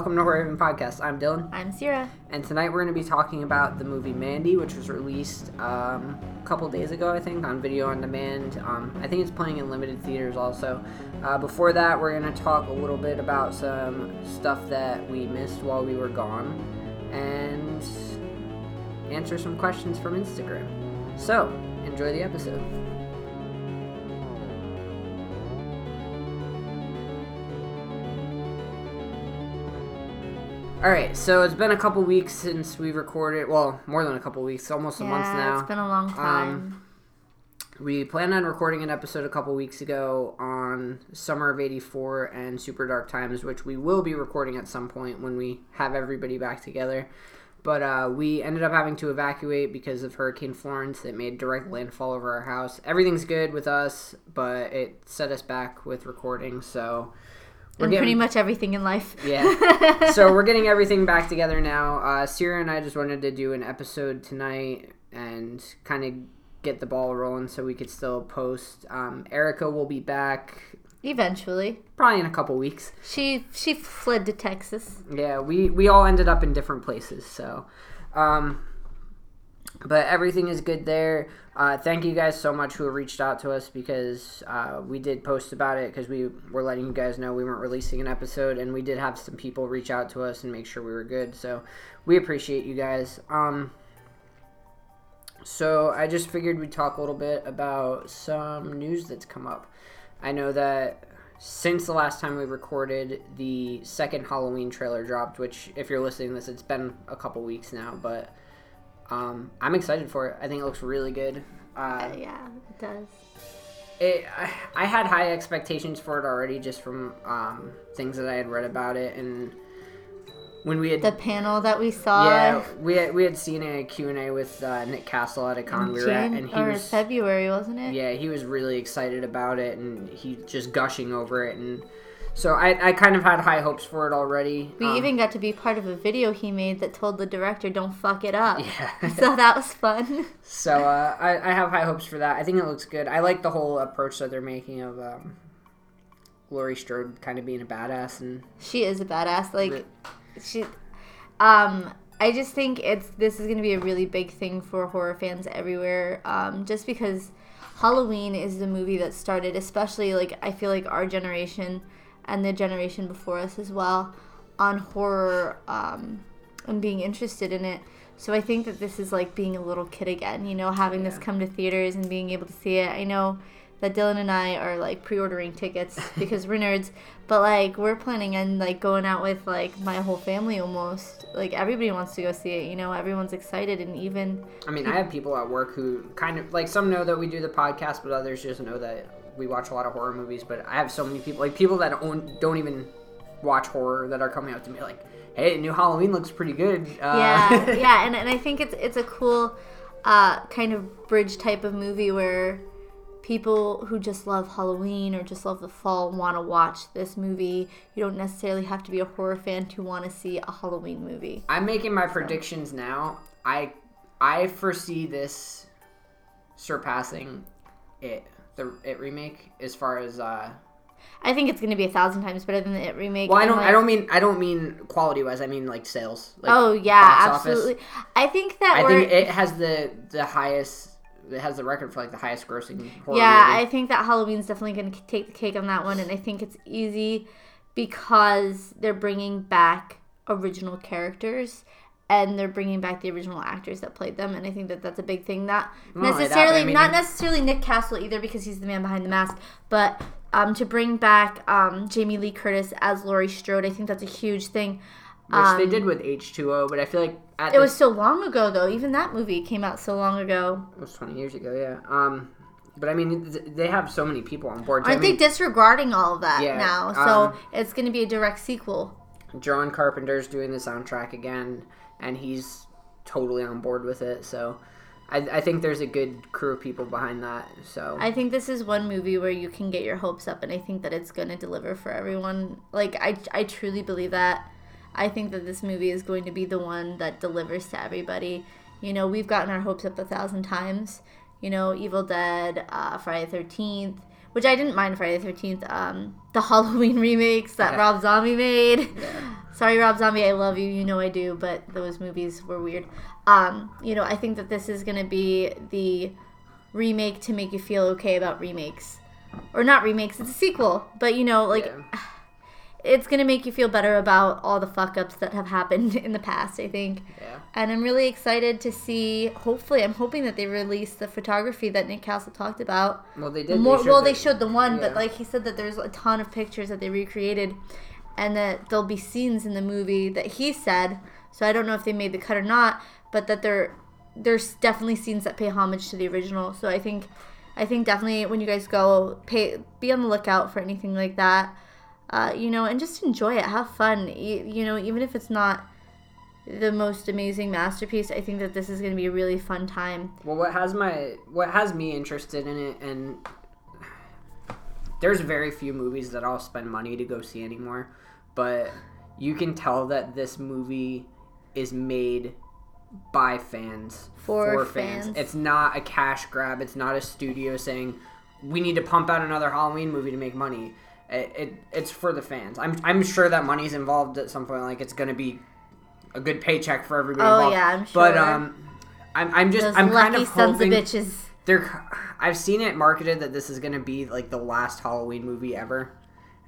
Welcome to Horror Haven Podcast. I'm Dylan, I'm Sierra. and tonight we're going to be talking about the movie Mandy, which was released um, a couple days ago, I think, on video on demand. Um, I think it's playing in limited theaters also. Uh, before that, we're going to talk a little bit about some stuff that we missed while we were gone and answer some questions from Instagram. So, enjoy the episode. All right, so it's been a couple weeks since we recorded. Well, more than a couple weeks, almost a yeah, month now. it's been a long time. We planned on recording an episode a couple weeks ago on Summer of 84 and Super Dark Times, which we will be recording at some point when we have everybody back together. But uh, we ended up having to evacuate because of Hurricane Florence. It made direct landfall over our house. Everything's good with us, but it set us back with recording, so. We're and getting- pretty much everything in life. yeah. so we're getting everything back together now. Uh, Sierra and I just wanted to do an episode tonight and kind of get the ball rolling so we could still post. Um, Erica will be back Eventually, probably in a couple weeks. she she fled to Texas. Yeah, we we all ended up in different places, so. Um, but everything is good there. Uh, thank you guys so much who reached out to us because uh, we did post about it because we were letting you guys know we weren't releasing an episode, and we did have some people reach out to us and make sure we were good. So we appreciate you guys. Um, so I just figured we'd talk a little bit about some news that's come up. I know that since the last time we recorded, the second Halloween trailer dropped. Which, if you're listening to this, it's been a couple weeks now, but um, I'm excited for it. I think it looks really good. Uh, Uh, yeah, it does. it, I, I had high expectations for it already, just from um, things that I had read about it, and when we had The panel that we saw. yeah, we had, we had seen a Q and A with uh, Nick Castle at a con we were at, and he or was February, wasn't it? yeah, he was really excited about it, and he just gushing over it, and so I, I kind of had high hopes for it already. We Um, even got to be part of a video he made that told the director, "Don't fuck it up." yeah. so that was fun. so uh, I, I have high hopes for that. I think it looks good. I like the whole approach that they're making of um, Laurie Strode kind of being a badass, and She is a badass. Like she um I just think it's this is going to be a really big thing for horror fans everywhere um just because Halloween is the movie that started especially like I feel like our generation and the generation before us as well on horror um and being interested in it. So I think that this is like being a little kid again, you know, having this come to theaters and being able to see it. I know that Dylan and I are like pre-ordering tickets because we're nerds, but like we're planning on like going out with like my whole family almost. Like everybody wants to go see it, you know, everyone's excited and even I mean, I have people at work who kind of like some know that we do the podcast, but others just know that we watch a lot of horror movies. But I have so many people, like people that don't, don't even watch horror, that are coming up to me like, "Hey, new Halloween looks pretty good." Uh, yeah, yeah, and, and I think it's it's a cool uh, kind of bridge type of movie where people who just love Halloween or just love the fall want to watch this movie. You don't necessarily have to be a horror fan to want to see a Halloween movie. I'm making my predictions now. I I foresee this surpassing it the it remake as far as uh I think it's going to be a thousand times better than the It remake. well I don't I don't mean I don't mean quality wise I mean like sales like oh yeah, box office. absolutely. I think that I think it has the the highest it has the record for like the highest grossing horror yeah, movie. I think that Halloween's definitely going to take the cake on that one, and I think it's easy because they're bringing back original characters and they're bringing back the original actors that played them, and I think that that's a big thing. Not Not only that, necessarily, I mean- not necessarily Nick Castle either, because he's the man behind the mask, but um, to bring back um, Jamie Lee Curtis as Laurie Strode, I think that's a huge thing. which they did with H2O, but I feel like at um, It was so long ago, though. Even that movie came out so long ago. it was 20 years ago, yeah. Um, but I mean, th- they have so many people on board. Aren't mean, they disregarding all of that Yeah, now? So um, it's going to be a direct sequel. John Carpenter's doing the soundtrack again, and he's totally on board with it. So I, I think there's a good crew of people behind that. So I think this is one movie where you can get your hopes up, and I think that it's going to deliver for everyone. Like, I, I truly believe that. I think that this movie is going to be the one that delivers to everybody. You know, we've gotten our hopes up a thousand times. You know, Evil Dead, uh, Friday the 13th. Which I didn't mind Friday the Thirteenth. Um, the Halloween remakes that Yeah. Rob Zombie made. Yeah. Sorry, Rob Zombie, I love you. You know I do, but those movies were weird. Um, you know, I think that this is gonna be the remake to make you feel okay about remakes, or not remakes. It's a sequel, but you know, like Yeah. it's gonna make you feel better about all the fuck ups that have happened in the past. I think. Yeah. And I'm really excited to see. Hopefully, I'm hoping that they release the photography that Nick Castle talked about. Well, they did. More, showed well, the- they showed the one, but like he said that there's a ton of pictures that they recreated, and that there'll be scenes in the movie that he said. So I don't know if they made the cut or not, but that there there's definitely scenes that pay homage to the original. So I think I think definitely when you guys go, pay be on the lookout for anything like that. Uh, you know, and just enjoy it, have fun. You, you know, even if it's not the most amazing masterpiece, I think that this is going to be a really fun time. Well, what has my what has me interested in it, and there's very few movies that I'll spend money to go see anymore, but you can tell that this movie is made by fans For fans. It's not a cash grab. It's not a studio saying we need to pump out another Halloween movie to make money. It, it it's for the fans. I'm I'm sure that money's involved at some point. Like it's gonna be a good paycheck for everybody Oh, involved. yeah, I'm sure. But um, I'm I'm just Those I'm lucky kind of sons hoping of bitches. they're I've seen it marketed that this is going to be like the last Halloween movie ever.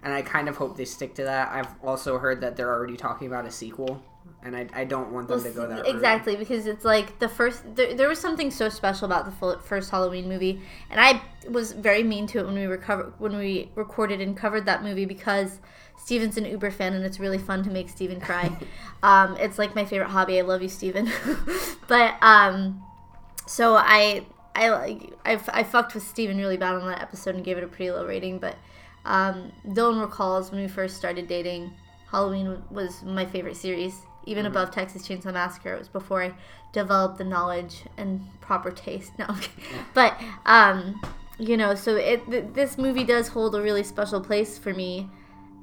And I kind of hope they stick to that. I've also heard that they're already talking about a sequel, and I, I don't want them to go that route. exactly because it's like the first there, there was something so special about the first halloween movie and i was very mean to it when we recover when we recorded and covered that movie because steven's an uber fan and it's really fun to make steven cry. Um, it's like my favorite hobby. I love you steven. But um, so i i like I, I fucked with steven really bad on that episode and gave it a pretty low rating but um, dylan recalls when we first started dating halloween was my favorite series even above Texas Chainsaw Massacre. It was before I developed the knowledge and proper taste. No, but um, you know, so it th- this movie does hold a really special place for me,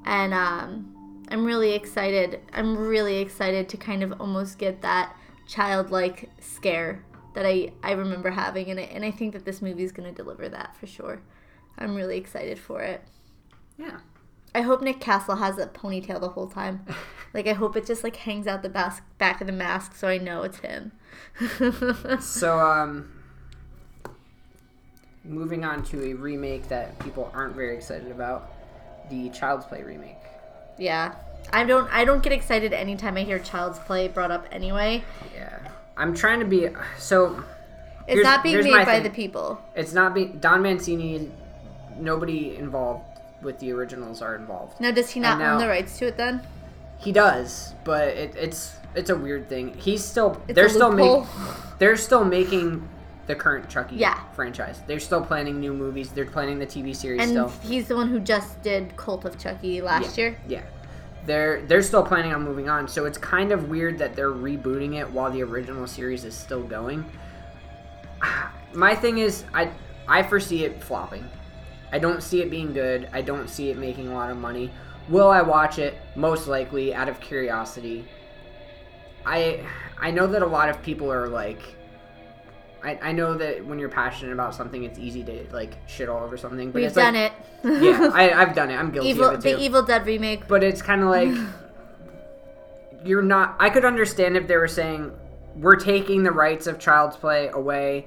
and um, I'm really excited. I'm really excited to kind of almost get that childlike scare that I I remember having, and I, and I think that this movie is going to deliver that for sure. I'm really excited for it. Yeah. I hope Nick Castle has a ponytail the whole time. Like I hope it just like hangs out the bas- back of the mask so I know it's him. So um, moving on to a remake that people aren't very excited about, the Child's Play remake. yeah. I don't I don't get excited anytime I hear Child's Play brought up anyway. Yeah. I'm trying to be so. It's not being made by thing. the people. It's not being Don Mancini. Nobody involved with the originals are involved. Now does he not now- own the rights to it then? He does, but it, it's it's a weird thing. He's still It's they're still making they're still making the current Chucky Yeah. franchise. They're still planning new movies. They're planning the TV series And still. he's the one who just did Cult of Chucky last yeah. year. Yeah. They're they're still planning on moving on, so it's kind of weird that they're rebooting it while the original series is still going. My thing is I I foresee it flopping. I don't see it being good. I don't see it making a lot of money. Will I watch it? Most likely out of curiosity. I I know that a lot of people are like I, I know that when you're passionate about something it's easy to like shit all over something. But We've done like, it. Yeah, I, I've done it. I'm guilty Evil of it the Evil Dead remake. but it's kind of like you're not i could understand if they were saying we're taking the rights of child's play away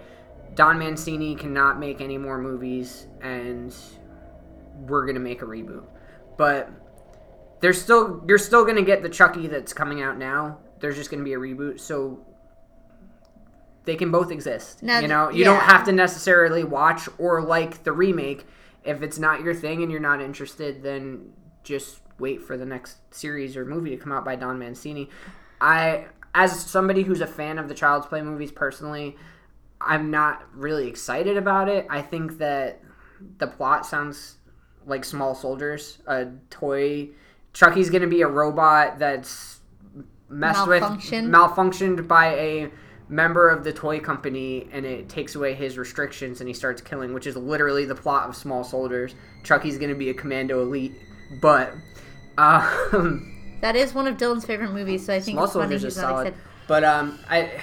don mancini cannot make any more movies and we're gonna make a reboot. But there's still you're still gonna get the chucky that's coming out now. There's just gonna be a reboot so they can both exist Now you know? You don't have to necessarily watch or like the remake. If it's not your thing and you're not interested then just wait for the next series or movie to come out by don mancini. I as somebody who's a fan of the child's play movies personally i'm not really excited about it. I think that the plot sounds like small soldiers a toy. Chucky's gonna be a robot that's messed with Malfunctioned. malfunctioned by a member of the toy company and it takes away his restrictions and he starts killing which is literally the plot of small soldiers. Chucky's gonna be a commando elite but um That is one of Dylan's favorite movies, so I think Small it's Soldiers he's is solid, but um, I,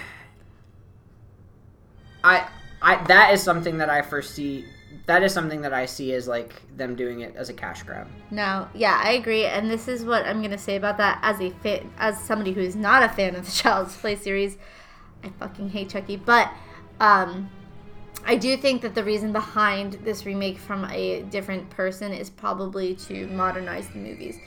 I, I that is something that I foresee that is something that I see as like them doing it as a cash grab. No, yeah, I agree, and this is what I'm gonna say about that as a fan, as somebody who is not a fan of the Child's Play series. I fucking hate Chucky, but um, I do think that the reason behind this remake from a different person is probably to modernize the movies.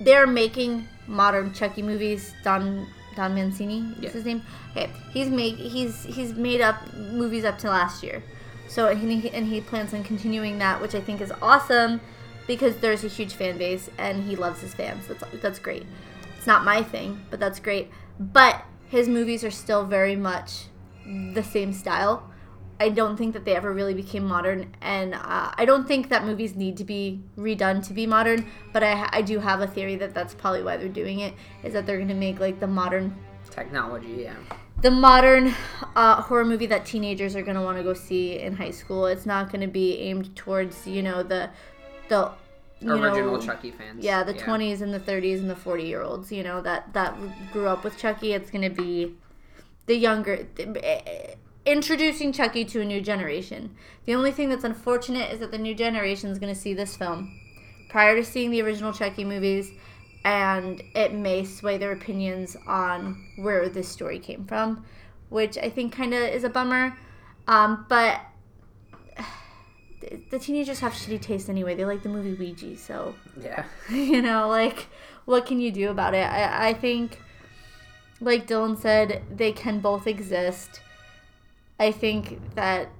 They're making modern Chucky movies. Don Don Mancini Yeah. is his name. Okay, he's made he's he's made up movies up to last year. So and he, and he plans on continuing that, which I think is awesome because there's a huge fan base and he loves his fans. That's that's great. It's not my thing, but that's great. But his movies are still very much the same style. I don't think that they ever really became modern, and uh, I don't think that movies need to be redone to be modern. But I, I do have a theory that that's probably why they're doing it is that they're gonna make like the modern Technology, yeah. the modern uh, horror movie that teenagers are going to want to go see in high school. It's not going to be aimed towards you know the the you Original know, Chucky fans. yeah the 20s and the 30s and the 40 year olds you know that that grew up with Chucky. It's going to be the younger introducing Chucky to a new generation. The only thing that's unfortunate is that the new generation is going to see this film prior to seeing the original Chucky movies, and it may sway their opinions on where this story came from, which I think kind of is a bummer. Um, but the teenagers have shitty taste anyway. They like the movie Ouija, so Yeah. you know, like, what can you do about it? I, I think, like Dylan said, they can both exist. I think that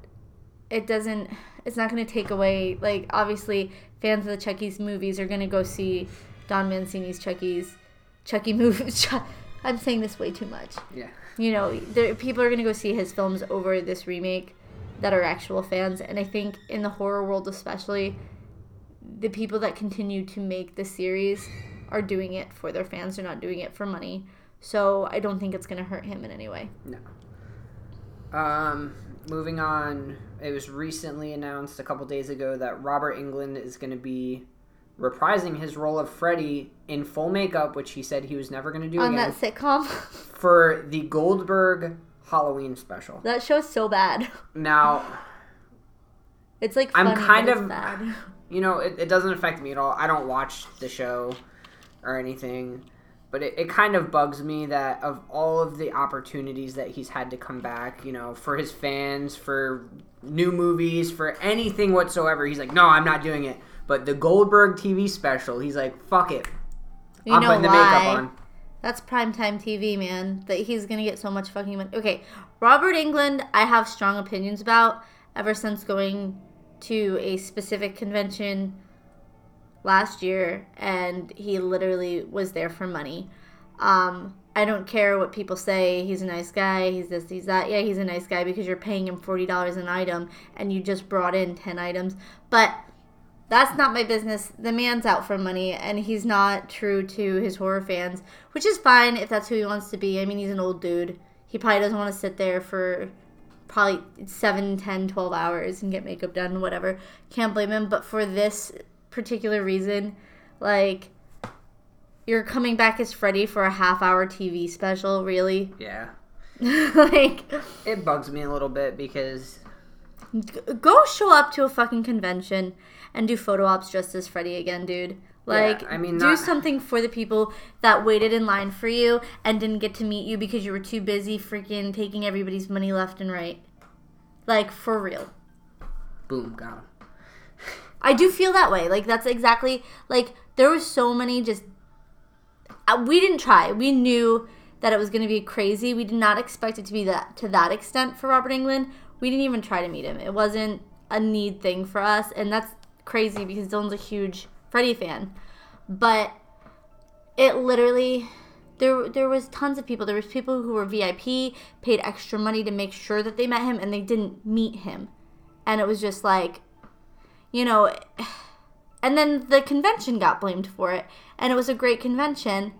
it doesn't, it's not going to take away, like, obviously, fans of the Chucky's movies are going to go see Don Mancini's Chucky's, Chucky movies. Chu- I'm saying this way too much. Yeah. You know, there, people are going to go see his films over this remake that are actual fans. And I think in the horror world, especially, the people that continue to make the series are doing it for their fans. They're not doing it for money. So I don't think it's going to hurt him in any way. No. Um, moving on, it was recently announced a couple days ago that Robert Englund is going to be reprising his role of Freddy in full makeup, which he said he was never going to do again. On again, that sitcom, for the Goldberg Halloween special. that show's so bad. Now, It's like I'm funny, kind of- bad. you know, it, it doesn't affect me at all. I don't watch the show or anything. But it, it kind of bugs me that of all of the opportunities that he's had to come back, you know, for his fans, for new movies, for anything whatsoever, he's like, no, I'm not doing it. But the Goldberg TV special, he's like, fuck it. You I'm know putting the why? makeup on. That's primetime TV, man. That he's gonna get so much fucking money. Okay, Robert Englund, I have strong opinions about ever since going to a specific convention last year, and he literally was there for money. Um, I don't care what people say. He's a nice guy. He's this. He's that. Yeah, he's a nice guy because you're paying him forty dollars an item, and you just brought in ten items. But that's not my business. The man's out for money, and he's not true to his horror fans, which is fine if that's who he wants to be. I mean, he's an old dude. He probably doesn't want to sit there for probably 7, 10, 12 hours and get makeup done, whatever. Can't blame him. But for this particular reason, like, you're coming back as Freddy for a half hour TV special, really? Yeah. like, It bugs me a little bit because go show up to a fucking convention and do photo ops just as Freddy again, dude. Like, I mean, do not- something for the people that waited in line for you and didn't get to meet you because you were too busy freaking taking everybody's money left and right. Like, for real. boom, got him. I do feel that way. Like, that's exactly, like, there was so many just. Uh, we didn't try. We knew that it was going to be crazy. We did not expect it to be that to that extent for Robert Englund. We didn't even try to meet him. It wasn't a need thing for us, and that's crazy because Dylan's a huge Freddy fan. But it literally there there was tons of people. There was people who were VIP, paid extra money to make sure that they met him and they didn't meet him. And it was just like you know, and then the convention got blamed for it, and it was a great convention.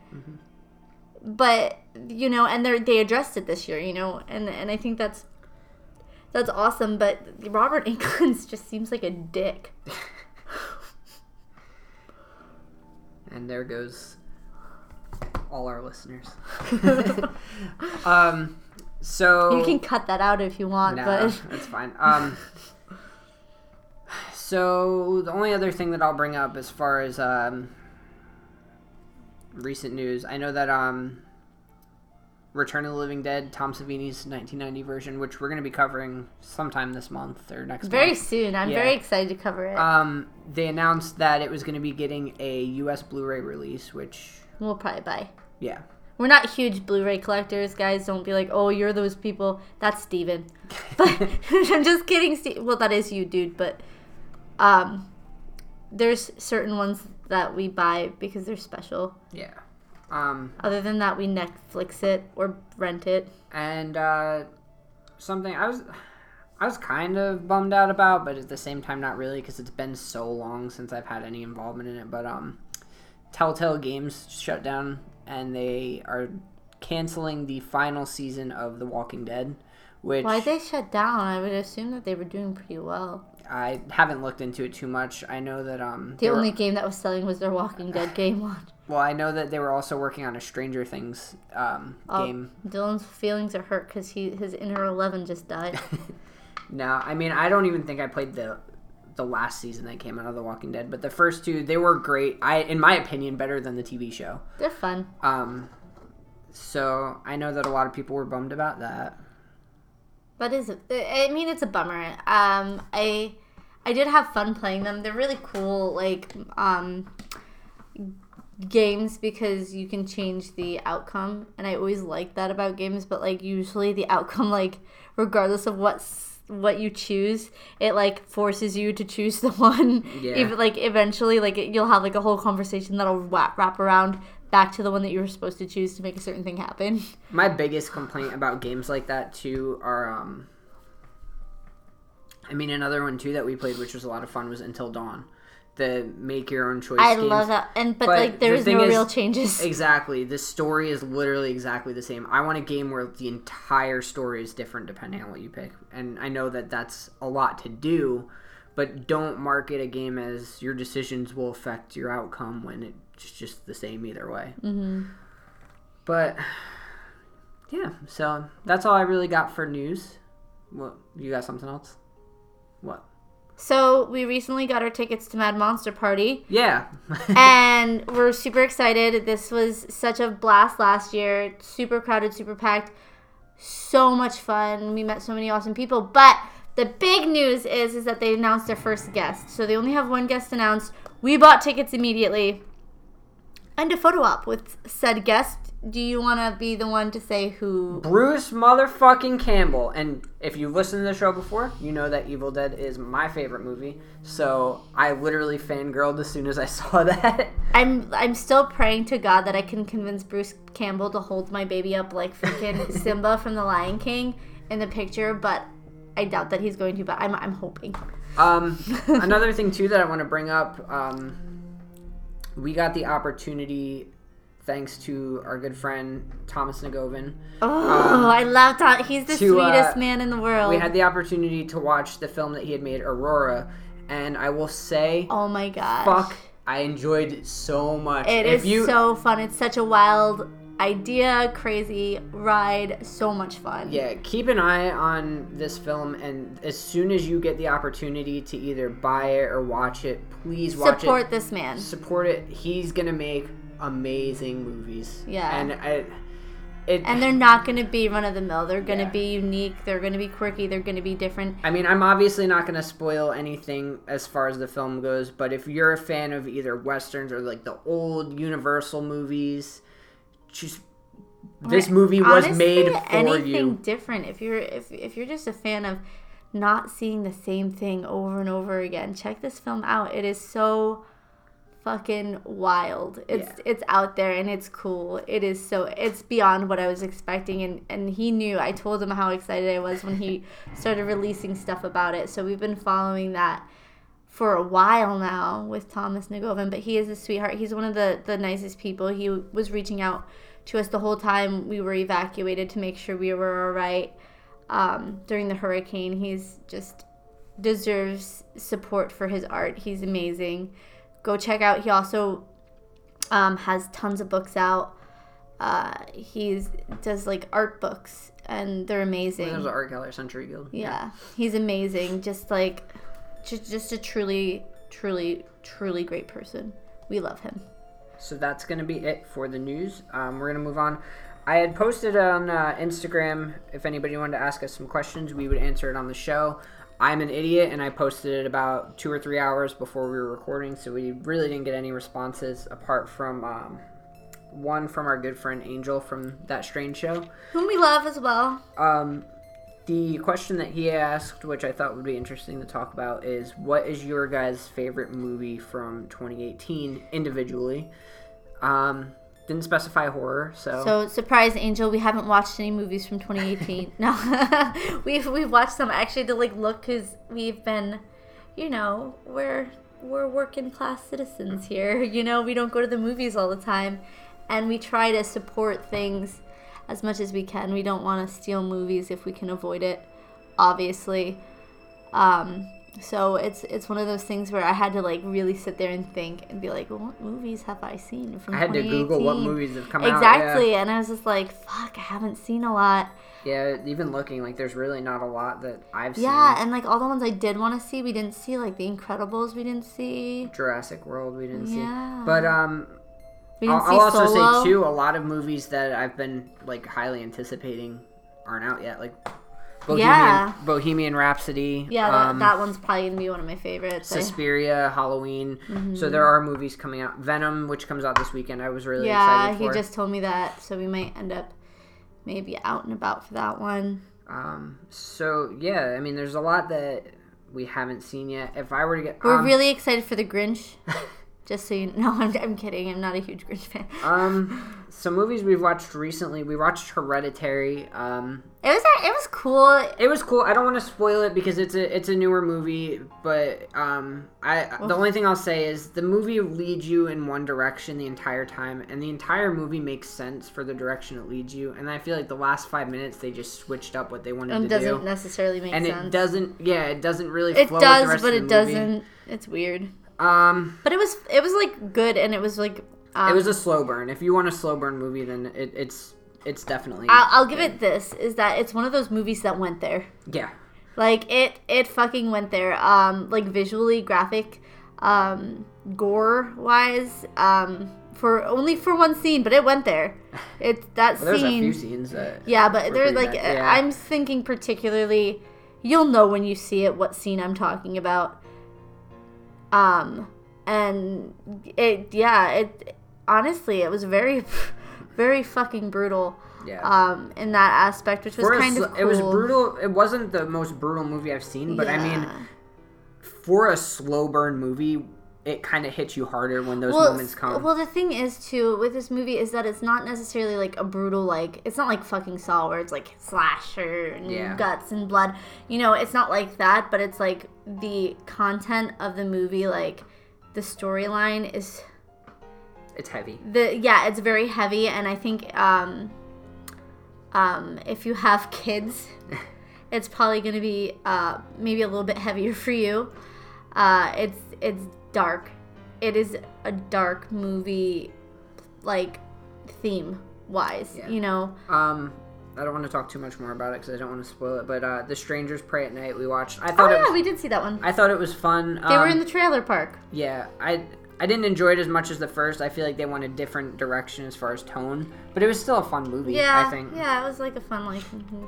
But you know, and they they addressed it this year, you know, and and I think that's that's awesome. But Robert Englund just seems like a dick. And there goes all our listeners. um, so You can cut that out if you want, Nah, but that's fine. Um, so the only other thing that I'll bring up as far as um, recent news, I know that um, Return of the Living Dead, Tom Savini's 1990 version, which we're going to be covering sometime this month or next month. Very month. soon. I'm Yeah. very excited to cover it. Um, they announced that it was going to be getting a U.S. Blu-ray release, which we'll probably buy. yeah, We're not huge Blu-ray collectors, guys. Don't be like, "Oh, you're those people." That's Steven. But I'm just kidding. Ste- well, that is you, dude. But um, there's certain ones that we buy because they're special. yeah. Um, Other than that, we Netflix it or rent it. and uh, something I was I was kind of bummed out about, but at the same time not really because it's been so long since I've had any involvement in it. But um, Telltale Games shut down and they are canceling the final season of The Walking Dead, which Why they shut down? I would assume that they were doing pretty well. I haven't looked into it too much. I know that um The they were- only game that was selling was their Walking Dead game one. well I know that they were also working on a Stranger Things um Oh, game. Dylan's feelings are hurt because he his inner eleven just died. No, I mean I don't even think I played the the last season that came out of The Walking Dead, but the first two they were great. I in my opinion better than the TV show. They're fun. Um so I know that a lot of people were bummed about that. That is, I mean, it's a bummer. Um, I, I did have fun playing them. They're really cool, like, um, games because you can change the outcome, and I always like that about games. But like, usually the outcome, like, regardless of what's what you choose, it like forces you to choose the one. Yeah. Even like eventually, like you'll have like a whole conversation that'll wrap wrap around back to the one that you were supposed to choose to make a certain thing happen. My biggest complaint about games like that too are um I mean another one too that we played which was a lot of fun was Until Dawn. The make your own choice I games. love that, and but, But like the there is thing no is- real changes. Exactly. The story is literally exactly the same. I want a game where the entire story is different depending on what you pick. And I know that that's a lot to do, but don't market a game as your decisions will affect your outcome when it's just the same either way. Mm-hmm. But yeah, so that's all I really got for news. What you got? Something else? What? So we recently got our tickets to Mad Monster Party, Yeah. and we're super excited. This was such a blast last year. Super crowded, super packed. So much fun. We met so many awesome people. But the big news is is that they announced their first guest. So they only have one guest announced. We bought tickets immediately. And a photo op with said guest. Do you want to be the one to say who? Bruce motherfucking Campbell. And if you've listened to the show before, you know that Evil Dead is my favorite movie. So I literally fangirled as soon as I saw that. I'm I'm still praying to God that I can convince Bruce Campbell to hold my baby up like freaking Simba from The Lion King in the picture, but I doubt that he's going to. But I'm I'm hoping. Um, another thing too that I want to bring up, um, we got the opportunity, thanks to our good friend Thomas Negovan. Oh, I love Tom. He's the to, uh, sweetest man in the world. We had the opportunity to watch the film that he had made, Aurora, and I will say, oh my god. fuck, I enjoyed it so much. It if is you, so fun. It's such a wild idea, crazy ride. So much fun. Yeah, keep an eye on this film, and as soon as you get the opportunity to either buy it or watch it, please watch Support it. Support this man. Support it. He's gonna make amazing movies. Yeah. and I, it. And they're not going to be run of the mill. They're going to Yeah. be unique. They're going to be quirky. They're going to be different. I mean, I'm obviously not gonna spoil anything as far as the film goes, but if you're a fan of either westerns or like the old Universal movies, just this movie was Honestly, made for anything you. different. If you're if if you're just a fan of not seeing the same thing over and over again, check this film out. It is so fucking wild. It's Yeah. it's out there and it's cool. It is so it's beyond what I was expecting and and he knew. I told him how excited I was when he started releasing stuff about it. So we've been following that for a while now with Thomas Negovan, but he is a sweetheart. He's one of the the nicest people. He was reaching out to us the whole time we were evacuated to make sure we were all right um, during the hurricane. He's just deserves support for his art. He's amazing. Go check out. He also um, has tons of books out. Uh, he's does like art books and they're amazing. There's an art gallery, Century Guild. Yeah, he's amazing. Just like just, just a truly, truly, truly great person. We love him. So that's going to be it for the news. Um, we're going to move on. I had posted on uh, Instagram if anybody wanted to ask us some questions, we would answer it on the show. I'm an idiot, and I posted it about two or three hours before we were recording, so we really didn't get any responses apart from um, one from our good friend Angel from that strange show. Whom we love as well. Um, the question that he asked, which I thought would be interesting to talk about, is what is your guys' favorite movie from 2018 individually? Um, didn't specify horror, so. So surprise, Angel, we haven't watched any movies from 2018. no, we've we've watched some actually to like look because we've been, you know, we're we're working class citizens here. You know, we don't go to the movies all the time, and we try to support things as much as we can. We don't want to steal movies if we can avoid it, obviously. Um, so it's it's one of those things where I had to like really sit there and think and be like, well, what movies have I seen from? I had to Google what movies have come exactly, out. Exactly, and I was just like, fuck, I haven't seen a lot. Yeah, even looking like there's really not a lot that I've seen. Yeah, and like all the ones I did want to see, we didn't see. Like The Incredibles, we didn't see. Jurassic World, we didn't Yeah. see. But um, I'll, I'll also Solo. say too, a lot of movies that I've been like highly anticipating aren't out yet. Like Bohemian, Yeah. Bohemian Rhapsody. Yeah, that, um, that one's probably gonna be one of my favorites. Suspiria, Halloween. Mm-hmm. So there are movies coming out. Venom, which comes out this weekend. I was really excited for. yeah, he just told me that, so we might end up maybe out and about for that one. Um, so yeah, I mean, there's a lot that we haven't seen yet. If I were to get, We're um, really excited for the Grinch. just so you know, I'm, I'm kidding. I'm not a huge Grinch fan. um, some movies we've watched recently. We watched Hereditary. Um, It was it was cool. it was cool. I don't want to spoil it because it's a it's a newer movie, but um, I the only thing I'll say is the movie leads you in one direction the entire time, and the entire movie makes sense for the direction it leads you. And I feel like the last five minutes they just switched up what they wanted It to do. It doesn't necessarily make and sense. And it doesn't. Yeah, it doesn't really. It flow with the does, but it doesn't. It's weird. Um, But it was it was like good, and it was like um, it was a slow burn. If you want a slow burn movie, then it, it's it's definitely. I'll, I'll give it this: is that it's one of those movies that went there. yeah. Like it, it fucking went there. Um, like visually, graphic, um, gore wise, um, for only for one scene, but it went there. It that Well, there's a scene. few scenes that. Yeah, but there's pretty like. Yeah. I'm thinking particularly. You'll know when you see it what scene I'm talking about. Um, and it yeah it honestly it was very, very fucking brutal. Yeah. Um, in that aspect, which was For kind sl- of cool. It was brutal. It wasn't the most brutal movie I've seen, but I mean, for a slow burn movie, it kind of hits you harder when those well, moments come. Well, the thing is too with this movie is that it's not necessarily like a brutal like it's not like fucking Saw where it's like slasher and Yeah. guts and blood. You know, it's not like that, but it's like the content of the movie, like the storyline is it's heavy. the yeah, it's very heavy, and I think um, um, if you have kids, it's probably going to be uh, maybe a little bit heavier for you. Uh, it's it's dark. It is a dark movie, like theme wise. Yeah. You know, Um, I don't want to talk too much more about it because I don't want to spoil it. But uh, The Strangers Prey at Night we watched. I oh thought it yeah, was. we did see that one. I thought it was fun. They were Um, in the trailer park. Yeah, I I didn't enjoy it as much as the first. I feel like they went a different direction as far as tone, but it was still a fun movie. Yeah, I think. yeah, it was like a fun like. mhm.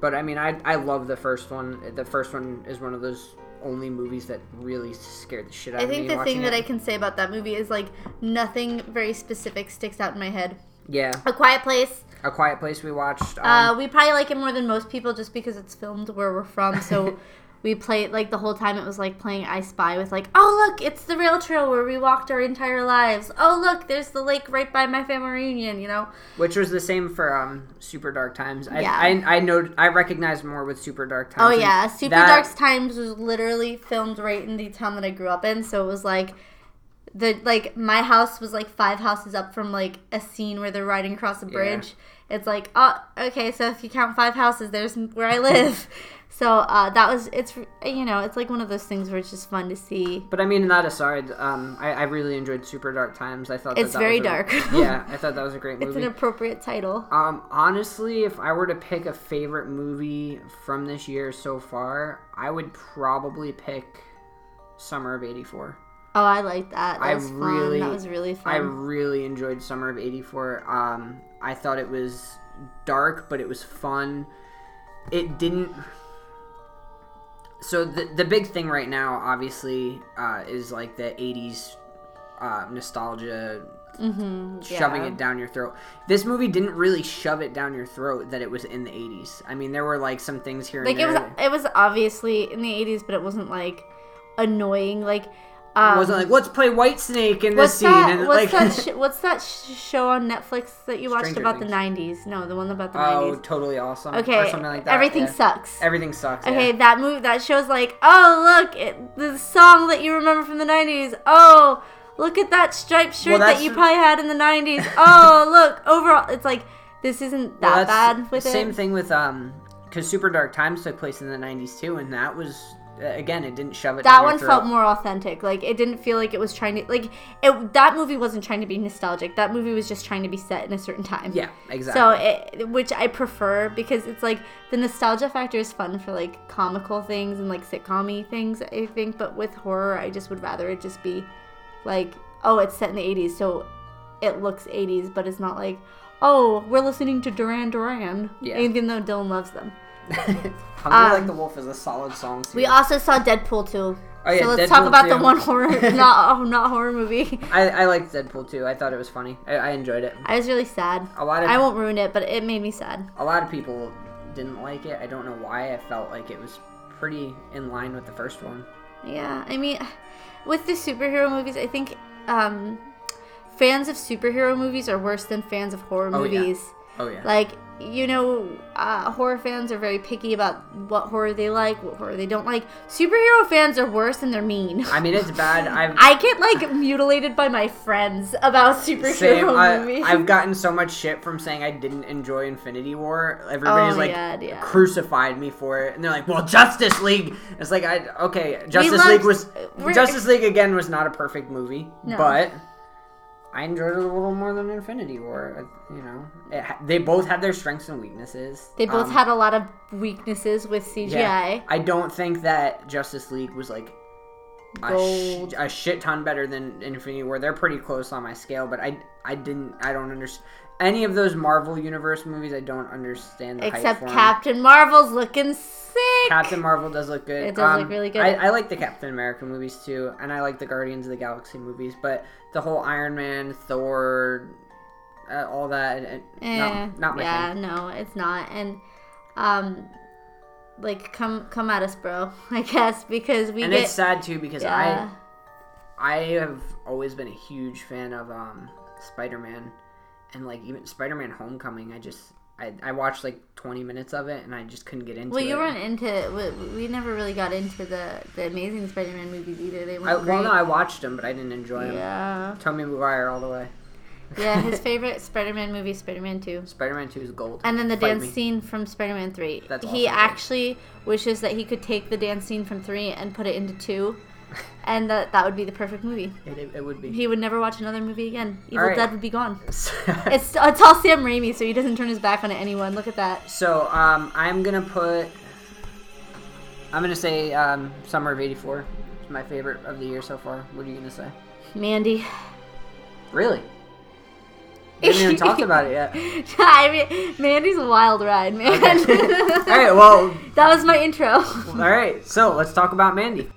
But I mean, I I love the first one. The first one is one of those only movies that really scared the shit out I of me. I think the thing that. I can say about that movie is like nothing very specific sticks out in my head. yeah, A Quiet Place. A Quiet Place we watched. Um, Uh, we probably like it more than most people just because it's filmed where we're from. So we played like the whole time. It was like playing I Spy with like, oh look, it's the rail trail where we walked our entire lives. Oh look, there's the lake right by my family reunion. You know. which was the same for um Super Dark Times. I Yeah. I, I know I recognize more with Super Dark Times. Oh yeah, Super that- Dark Times was literally filmed right in the town that I grew up in. So it was like. The like my house was like five houses up from like a scene where they're riding across a bridge. It's like oh okay, so if you count five houses, there's where I live. so uh, that was it's you know it's like one of those things where it's just fun to see. But I mean, that aside, um, I, I really enjoyed Super Dark Times. I thought that was It's that very was a- dark. yeah, I thought that was a great movie. It's an appropriate title. Um, honestly, if I were to pick a favorite movie from this year so far, I would probably pick Summer of '84. Oh, I like that. That I was really- fun. That was really fun. I really enjoyed Summer of '84. Um, I thought it was dark, but it was fun. It didn't. So the the big thing right now, obviously, uh, is like the '80s uh, nostalgia, mm-hmm, shoving yeah. it down your throat. This movie didn't really shove it down your throat that it was in the '80s. I mean, there were like some things here Like and it was, it was obviously in the '80s, but it wasn't like annoying. Like, um, it wasn't like let's play Whitesnake in this what's scene. that? and What's like, that? Sh- what's that sh- show on Netflix that you watched Stranger about Things. the '90s? No, the one about the oh, '90s. totally awesome. Okay, or something like that. everything yeah. sucks. Everything sucks. Okay, yeah. that movie, that show's like, oh look, it, the song that you remember from the '90s. Oh, look at that striped shirt that you probably had in the '90s. Oh, look, overall, it's like this isn't that that's bad with same it. Same thing with um, because Super Dark Times took place in the '90s too, and that was again, it didn't shove it. That one felt more authentic. Like it didn't feel like it was trying to like it. That movie wasn't trying to be nostalgic. That movie was just trying to be set in a certain time. Yeah, exactly. So it, which I prefer because it's like the nostalgia factor is fun for like comical things and like sitcom things. I think, but with horror, I just would rather it just be like, oh, it's set in the '80s, so it looks '80s, but it's not like, oh, we're listening to Duran Duran, Yeah. even though Dylan loves them. Hungry Like um, the Wolf is a solid song. Too. We also saw Deadpool too. Oh, yeah, so let's Deadpool talk about the one horror, not oh, not horror movie. I, I liked Deadpool too. I thought it was funny. I, I enjoyed it. I was really sad. A lot of I won't ruin it, but it made me sad. a lot of people didn't like it. I don't know why. I felt like it was pretty in line with the first one. Yeah, I mean, with the superhero movies, I think um, fans of superhero movies are worse than fans of horror Oh, yeah. Oh yeah. Like, you know, uh, horror fans are very picky about what horror they like, what horror they don't like. Superhero fans are worse and they're mean. I mean, it's bad. I've I get like mutilated by my friends about superhero Same. I, movies. I've gotten so much shit from saying I didn't enjoy Infinity War. Everybody's Oh, like yeah, yeah. crucified me for it, and they're like, "Well, Justice League." It's like, I okay, Justice League was Justice League again was not a perfect movie, No. but I enjoyed it a little more than Infinity War. You know, it, they both had their strengths and weaknesses. they both Um, had a lot of weaknesses with CGI. yeah. I don't think that Justice League was like a, sh- a shit ton better than Infinity War. They're pretty close on my scale, but I I didn't I don't understand any of those Marvel Universe movies. I don't understand the Except. Captain Marvel's looking sick. Captain Marvel does look good. Um, It does look really good. I, I like the Captain America movies too, and I like the Guardians of the Galaxy movies. But the whole Iron Man, Thor, uh, all that, uh, Eh, not, not my yeah, thing. no, it's not. And um like come come at us, bro. I guess because we And get it's sad too because yeah. I I have always been a huge fan of um, Spider Man, and like even Spider Man Homecoming. I just I, I watched like 20 minutes of it and I just couldn't get into well, it. Well, you weren't into. We, we never really got into the the Amazing Spider-Man movies either. They I, well, no, I watched them, but I didn't enjoy them. yeah, Tommy Maguire all the way. yeah. His favorite Spider-Man movie, Spider-Man Two. Spider Man 2 is gold. And then the Fight dance me. scene from Spider-Man Three. That's he actually wishes that he could take the dance scene from three and put it into two, and that that would be the perfect movie. It, it, it would be. He would never watch another movie again. Evil Alright. Dead would be gone. It's it's all Sam Raimi, so he doesn't turn his back on anyone. Look at that. so um, I'm gonna put. I'm gonna say um, Summer of '84. It's my favorite of the year so far. What are you gonna say? Mandy. Really? We haven't even talked about it yet. I mean, Mandy's a wild ride, man. All right. Well, that was my intro. all right. So let's talk about Mandy.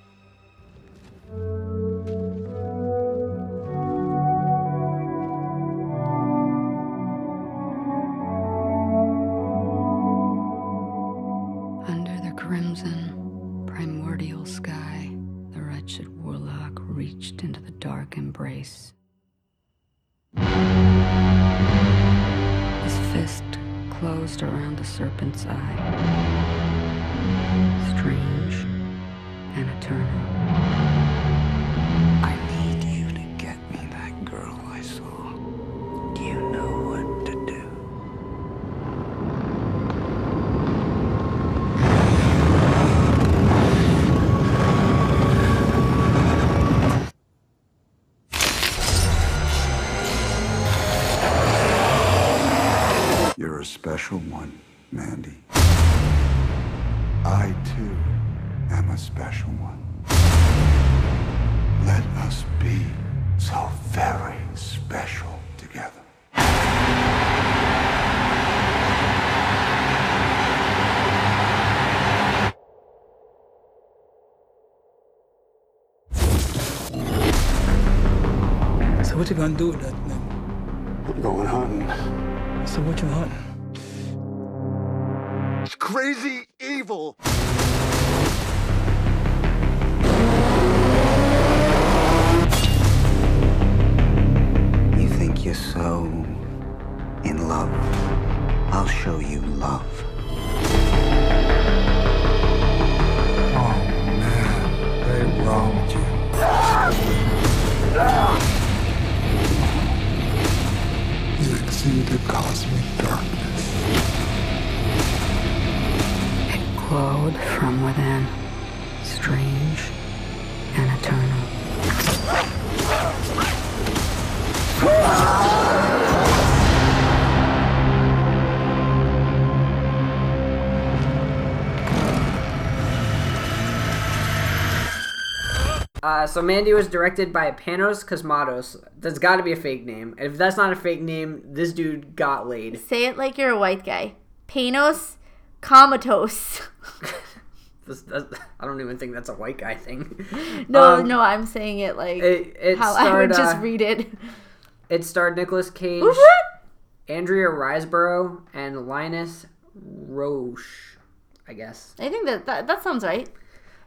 Wretched warlock reached into the dark embrace. His fist closed around the serpent's eye. Strange and eternal. What you gonna do with that thing? I'm going hunting. So what you hunting? It's crazy evil. Uh, so Mandy was directed by Panos Cosmatos. That's got to be a fake name. If that's not a fake name, this dude got laid. Say it like you're a white guy. Panos comatose. This, I don't even think that's a white guy thing. No, Um, no, I'm saying it like It, it how starred, I would just uh, read it. It starred Nicolas Cage? Andrea Riseborough, and Linus Roache. I guess. I think that, that that sounds right.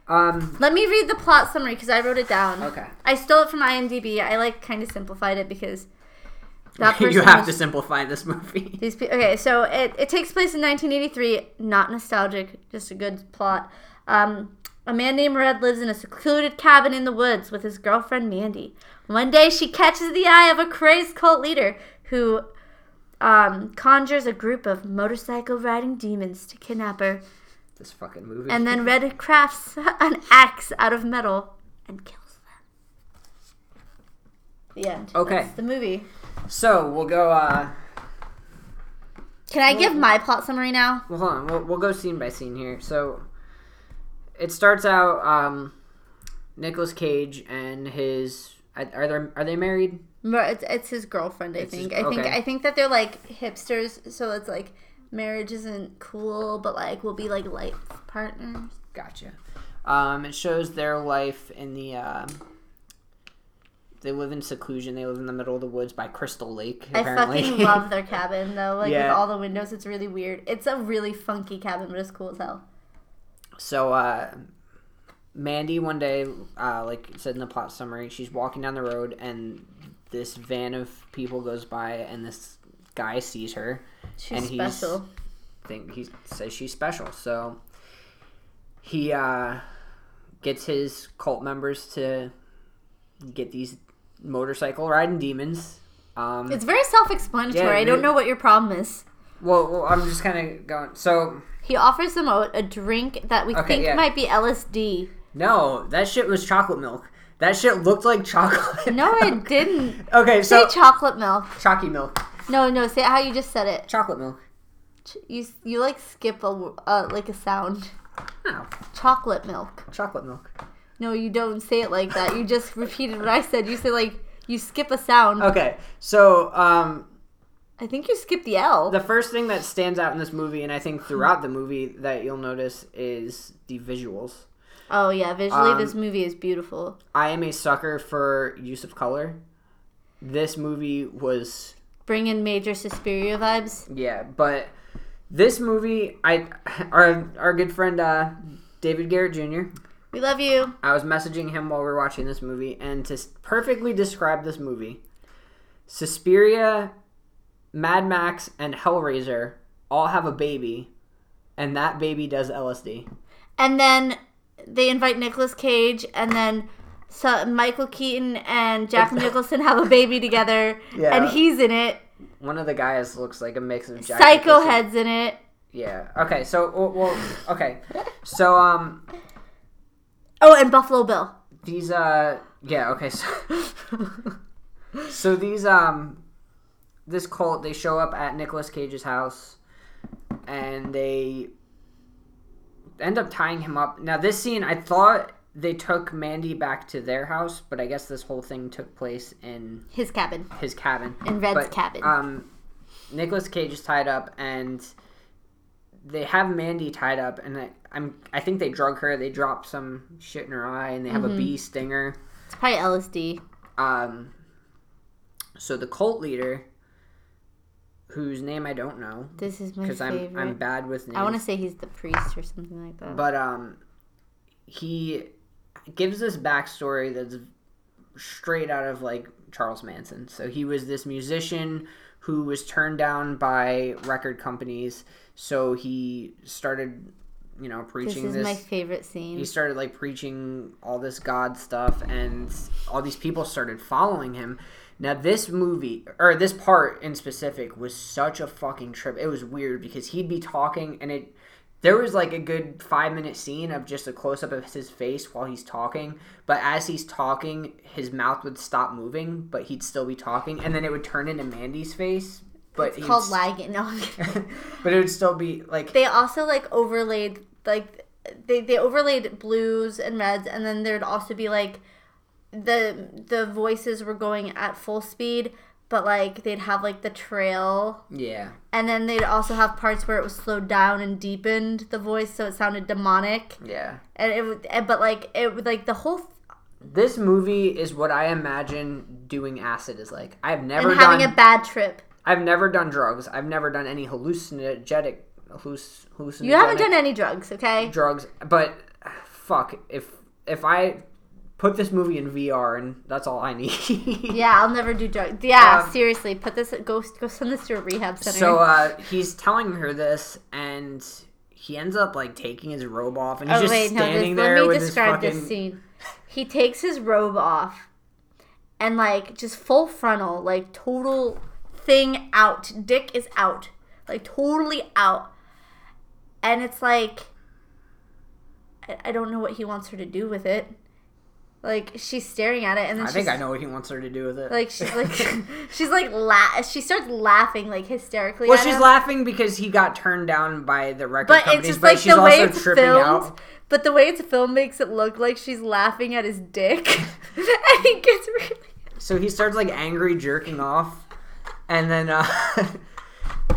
Um. Let me read the plot summary because I wrote it down. Okay. I stole it from IMDb. I like kind of simplified it because that you have was- to simplify this movie. These pe- okay, so it, it takes place in 1983. Not nostalgic, just a good plot. Um, a man named Red lives in a secluded cabin in the woods with his girlfriend Mandy. One day, she catches the eye of a crazed cult leader who um, conjures a group of motorcycle riding demons to kidnap her. This fucking movie. And then Red crafts an axe out of metal and kills them. The end. Okay. That's the movie. so we'll go. uh Can I give my plot summary now? Well, hold on. We'll, we'll go scene by scene here. So it starts out. um Nicolas Cage and his. Are they are they married? Mer- It's, it's his girlfriend, I It's his- think. I think. I think that they're like hipsters, so it's like marriage isn't cool, but like we'll be like life partners. Gotcha. Um, it shows their life in the. Um, they live in seclusion. They live in the middle of the woods by Crystal Lake. Apparently. I fucking love their cabin though. Like Yeah. with all the windows, it's really weird. It's a really funky cabin, but it's cool as hell. So, uh, Mandy one day, uh, like said in the plot summary, she's walking down the road and this van of people goes by and this guy sees her. She's and special. Think he says she's special. So he uh, gets his cult members to get these motorcycle riding demons. Um, It's very self-explanatory. Yeah, I don't know what your problem is. well, well, I'm just kind of going. So He offers them out a drink that we Okay, think yeah. might be LSD. no, that shit was chocolate milk. That shit looked like chocolate. No, it didn't. Okay, Say so chocolate milk. chalky milk, No, no. Say it how you just said it. chocolate milk. Ch- You you like skip a uh, like a sound. No, Chocolate milk. chocolate milk. No, you don't say it like that. You just repeated what I said. You say like you skip a sound. Okay, so um, I think you skip the L. the first thing that stands out in this movie, and I think throughout the movie that you'll notice, is the visuals. oh yeah, visually Um, this movie is beautiful. I am a sucker for use of color. This movie was Bring in major Suspiria vibes. yeah, but this movie, I our our good friend uh, David Garrett Jr. We love you. I was messaging him while we are watching this movie, and to perfectly describe this movie, Suspiria, Mad Max, and Hellraiser all have a baby, and that baby does LSD. And then they invite Nicolas Cage, and then so Michael Keaton and Jack Nicholson have a baby together, Yeah. and he's in it. One of the guys looks like a mix of Jack Psycho Nicholson- Head's in it. Yeah. Okay. So well, well. Okay. So um, Oh, and Buffalo Bill. these uh, yeah. Okay. So so these um, this cult they show up at Nicolas Cage's house, and they end up tying him up. Now this scene, I thought they took Mandy back to their house, but I guess this whole thing took place in His cabin. his cabin. In Red's But, cabin. Um, Nicolas Cage is tied up, and they have Mandy tied up, and I, I'm I think they drug her. They drop some shit in her eye, and they have Mm-hmm. a bee stinger. It's probably LSD. Um, so the cult leader, whose name I don't know, This is my because I'm. I'm bad with names. I want to say he's the priest or something like that. But um, he gives this backstory that's straight out of like Charles Manson. So he was this musician who was turned down by record companies. So he started, you know, preaching. this is this. my favorite scene. he started like preaching all this God stuff, and all these people started following him. Now, this movie, or this part in specific, was such a fucking trip. It was weird because he'd be talking, and it. There was like a good five minute scene of just a close up of his face while he's talking, but as he's talking, his mouth would stop moving, but he'd still be talking, and then it would turn into Mandy's face. But it's called lagging. No. but it would still be like they also like overlaid like they they overlaid blues and reds, and then there'd also be like the the voices were going at full speed, but like they'd have like the trail, yeah, and then they'd also have parts where it was slowed down and deepened the voice, so it sounded demonic, yeah. and it would, but like it would like the whole. This movie is what I imagine doing acid is like. I've never and having done. a bad trip. I've never done drugs. I've never done any hallucinogenic. Halluc, hallucinogenic You haven't done any drugs, okay? drugs, but fuck if if I put this movie in VR and that's all I need. Yeah, I'll never do drugs. Yeah, Um, seriously, put this go go send this to a rehab center. So uh, he's telling her this, and he ends up like taking his robe off, and he's Oh just wait, no. standing This, there let me describe his this scene. He takes his robe off, and like just full frontal, like total thing out. Dick is out, like totally out, and it's like I, I don't know what he wants her to do with it. Like she's staring at it, and then I think I know what he wants her to do with it. Like she's like she's like la- she starts laughing like hysterically. Well, she's him. laughing because he got turned down by the record but it's companies, just but like she's the way also it's tripping filmed. out. But the way it's filmed makes it look like she's laughing at his dick, and he gets really. So he starts like angry jerking off, and then uh,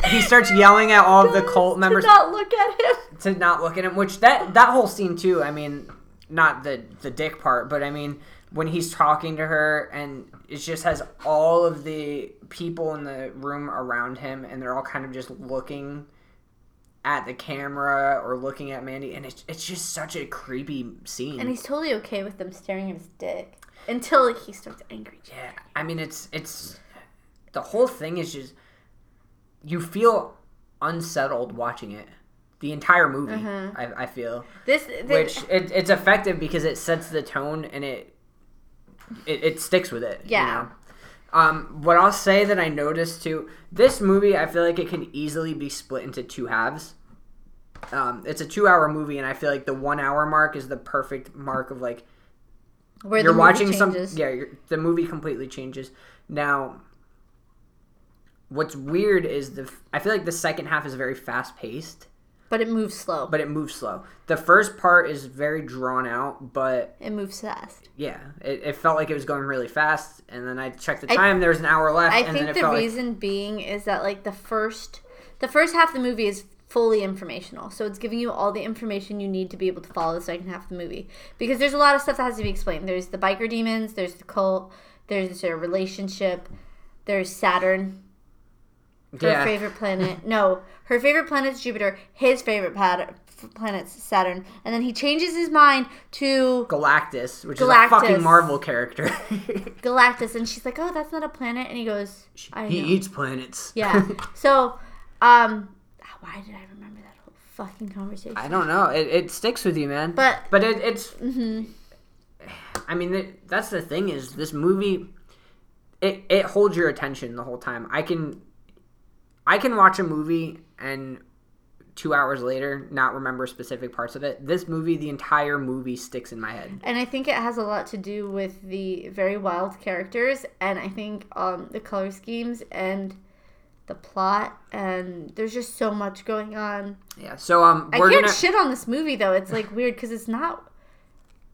he starts yelling at all of the cult members to not look at him. to not look at him. Which that that whole scene too. I mean, not the the dick part, but I mean when he's talking to her and it just has all of the people in the room around him, and they're all kind of just looking at the camera or looking at Mandy, and it's it's just such a creepy scene. And he's totally okay with them staring at his dick until he starts angry. Yeah, I mean it's it's the whole thing is just you feel unsettled watching it. The entire movie, I, I feel, This, this which it, it's effective because it sets the tone and it it, it sticks with it. you Yeah. know? Um, what I'll say that I noticed too, this movie I feel like it can easily be split into two halves. Um, it's a two-hour movie, and I feel like the one-hour mark is the perfect mark of like where you're the movie watching some yeah you're, the movie completely changes now what's weird is the i feel like the second half is very fast paced but it moves slow. but it moves slow the first part is very drawn out but it moves fast. yeah it, it felt like it was going really fast and then i checked the I- time there was an hour left I and then think the felt like reason being is that like the first the first half of the movie is fully informational. So it's giving you all the information you need to be able to follow the second half of the movie. Because there's a lot of stuff that has to be explained. There's the biker demons, there's the cult, there's their relationship, there's Saturn, her yeah favorite planet. No, her favorite planet's Jupiter, his favorite pat- planet's Saturn. And then he changes his mind to galactus which is a fucking marvel character Galactus and she's like, "Oh, that's not a planet." And he goes, "I he know." eats planets Yeah. so, um, why did I remember that whole fucking conversation? I don't know. It, it sticks with you, man. But- but it, it's. I mean, that's the thing is this movie. It it holds your attention the whole time. I can, I can watch a movie and two hours later not remember specific parts of it. This movie, the entire movie sticks in my head. and I think it has a lot to do with the very wild characters, and I think um, the color schemes and the plot, and there's just so much going on. Yeah. So um, I can't gonna. shit on this movie though. It's like weird because it's not.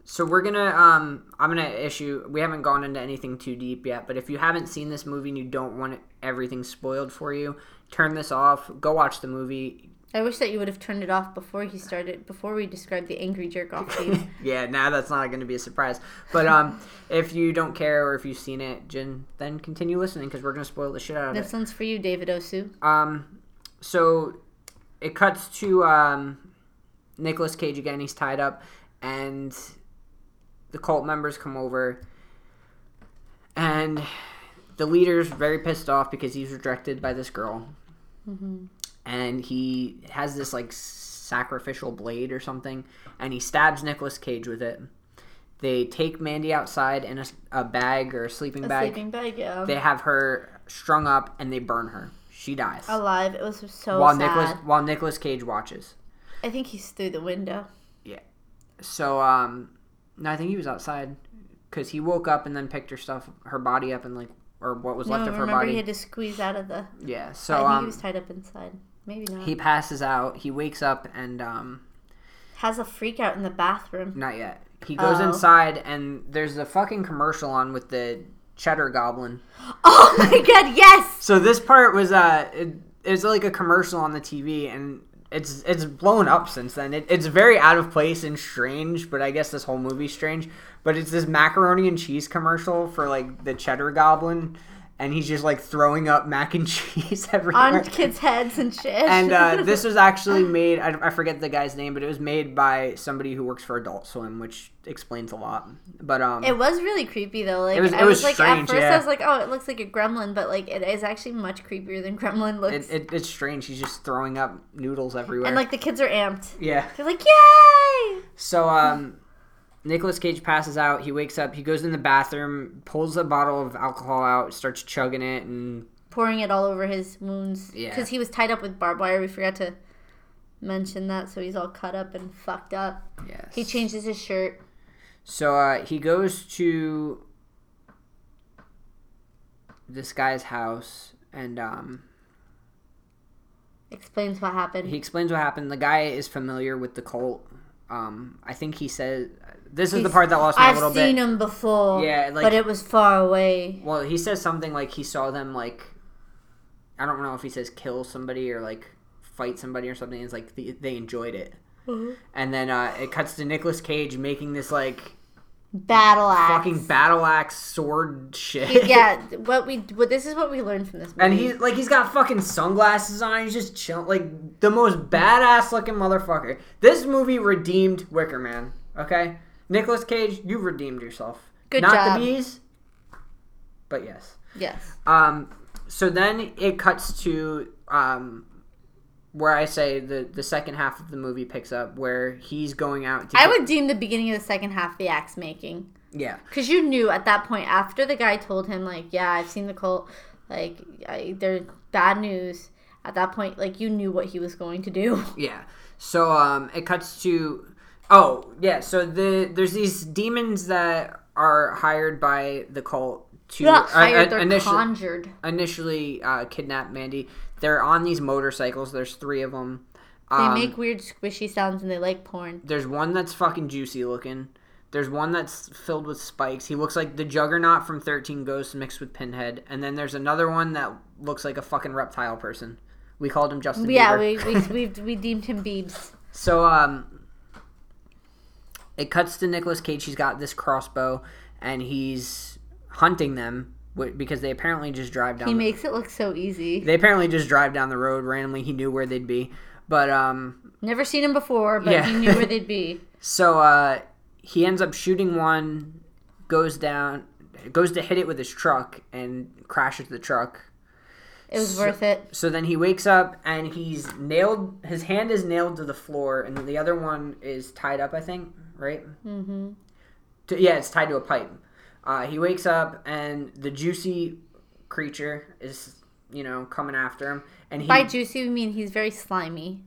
So we're gonna um I'm gonna issue we haven't gone into anything too deep yet, but if you haven't seen this movie and you don't want everything spoiled for you, turn this off, go watch the movie. I wish that you would have turned it off before he started, before we described the angry jerk off scene. Yeah, now that's not gonna be a surprise. But um if you don't care or if you've seen it, Jen, then continue listening because we're gonna spoil the shit out of it. this one's for you, David Osu. Um, so it cuts to um, Nicolas Cage again. He's tied up, and the cult members come over, and the leader's very pissed off because he's rejected by this girl, and he has this like sacrificial blade or something, and he stabs Nicolas Cage with it. They take Mandy outside in a, a bag or a sleeping A bag. sleeping bag, yeah. They have her strung up and they burn her. She dies Alive. It was so while sad. Nicolas while Nicolas Cage watches. I think he's through the window. Yeah. So um, no, I think he was outside because he woke up and then picked her stuff, her body up, and like or what was No, left of her body. he had to squeeze out of the. yeah. I So think um, he was tied up inside. Maybe not. he passes out. He wakes up and um, has a freak out in the bathroom. not yet. He goes Oh. inside and there's a fucking commercial on with the cheddar goblin. Oh my god, yes! So this part was uh, it, it was like a commercial on the TV and. It's it's blown up since then. It, it's very out of place and strange, but I guess this whole movie's strange. But it's this macaroni and cheese commercial for like the cheddar goblin, and he's just like throwing up mac and cheese everywhere. On kids' heads and shit. and uh, this was actually made. I, I forget the guy's name, but it was made by somebody who works for Adult Swim, which explains a lot. But um, It was really creepy though. Like It was- I it was, was like strange, at first yeah. I was like, oh, it looks like a gremlin, but like it is actually much creepier than gremlin looks. it, it, it's strange. He's just throwing up noodles everywhere. and like the kids are amped. yeah. They're like, yay! So um Nicolas Cage passes out, he wakes up, he goes in the bathroom, pulls a bottle of alcohol out, starts chugging it and Pouring it all over his wounds. Yeah. Because he was tied up with barbed wire. We forgot to mention that, so he's all cut up and fucked up. yes. He changes his shirt. So uh he goes to this guy's house and um Explains what happened. he explains what happened. The guy is familiar with the cult. Um I think he says this is the part that lost me I've little seen him before. Yeah, like- but it was far away. Well, he says something like he saw them like I don't know if he says kill somebody or like fight somebody or something. It's like they, they enjoyed it. Mm-hmm. And then uh, it cuts to Nicolas Cage making this like Battle axe. fucking battle axe sword shit. yeah, what we what this is what we learned from this movie. And he's like he's got fucking sunglasses on. He's just chilling, like the most badass looking motherfucker. This movie redeemed Wicker Man. Okay, Nicolas Cage, you've redeemed yourself. Good Not job. the bees, but yes. yes. Um, so then it cuts to um, where I say the the second half of the movie picks up, where he's going out. To I get- would deem the beginning of the second half the axe making. yeah, Because you knew at that point, after the guy told him, like, yeah, I've seen the cult, like, I, they're bad news. At that point, like, you knew what he was going to do. yeah. So um, it cuts to oh yeah. So the there's these demons that are hired by the cult to Not uh, hired, uh, they're initially conjured. initially uh, kidnap Mandy. They're on these motorcycles. There's three of them. They Um, make weird squishy sounds and they like porn. There's one that's fucking juicy looking. There's one that's filled with spikes. He looks like the Juggernaut from 13 Ghosts mixed with Pinhead. And then there's another one that looks like a fucking reptile person. We called him Justin Yeah, Bieber. we, we, we, we deemed him Beebs. So um, it cuts to Nicolas Cage. He's got this crossbow, and he's hunting them because they apparently just drive down. He the- makes it look so easy. they apparently just drive down the road randomly. He knew where they'd be, but um, Never seen him before, but Yeah. he knew where they'd be. So uh, he ends up shooting one, goes down, goes to hit it with his truck, and crashes the truck. It was So- worth it. So then he wakes up and he's nailed. His hand is nailed to the floor, and the other one is tied up. I think, right? Mm-hmm. yeah, it's tied to a pipe. Uh, he wakes up and the juicy creature is, you know, coming after him, and he By juicy, we mean he's very slimy.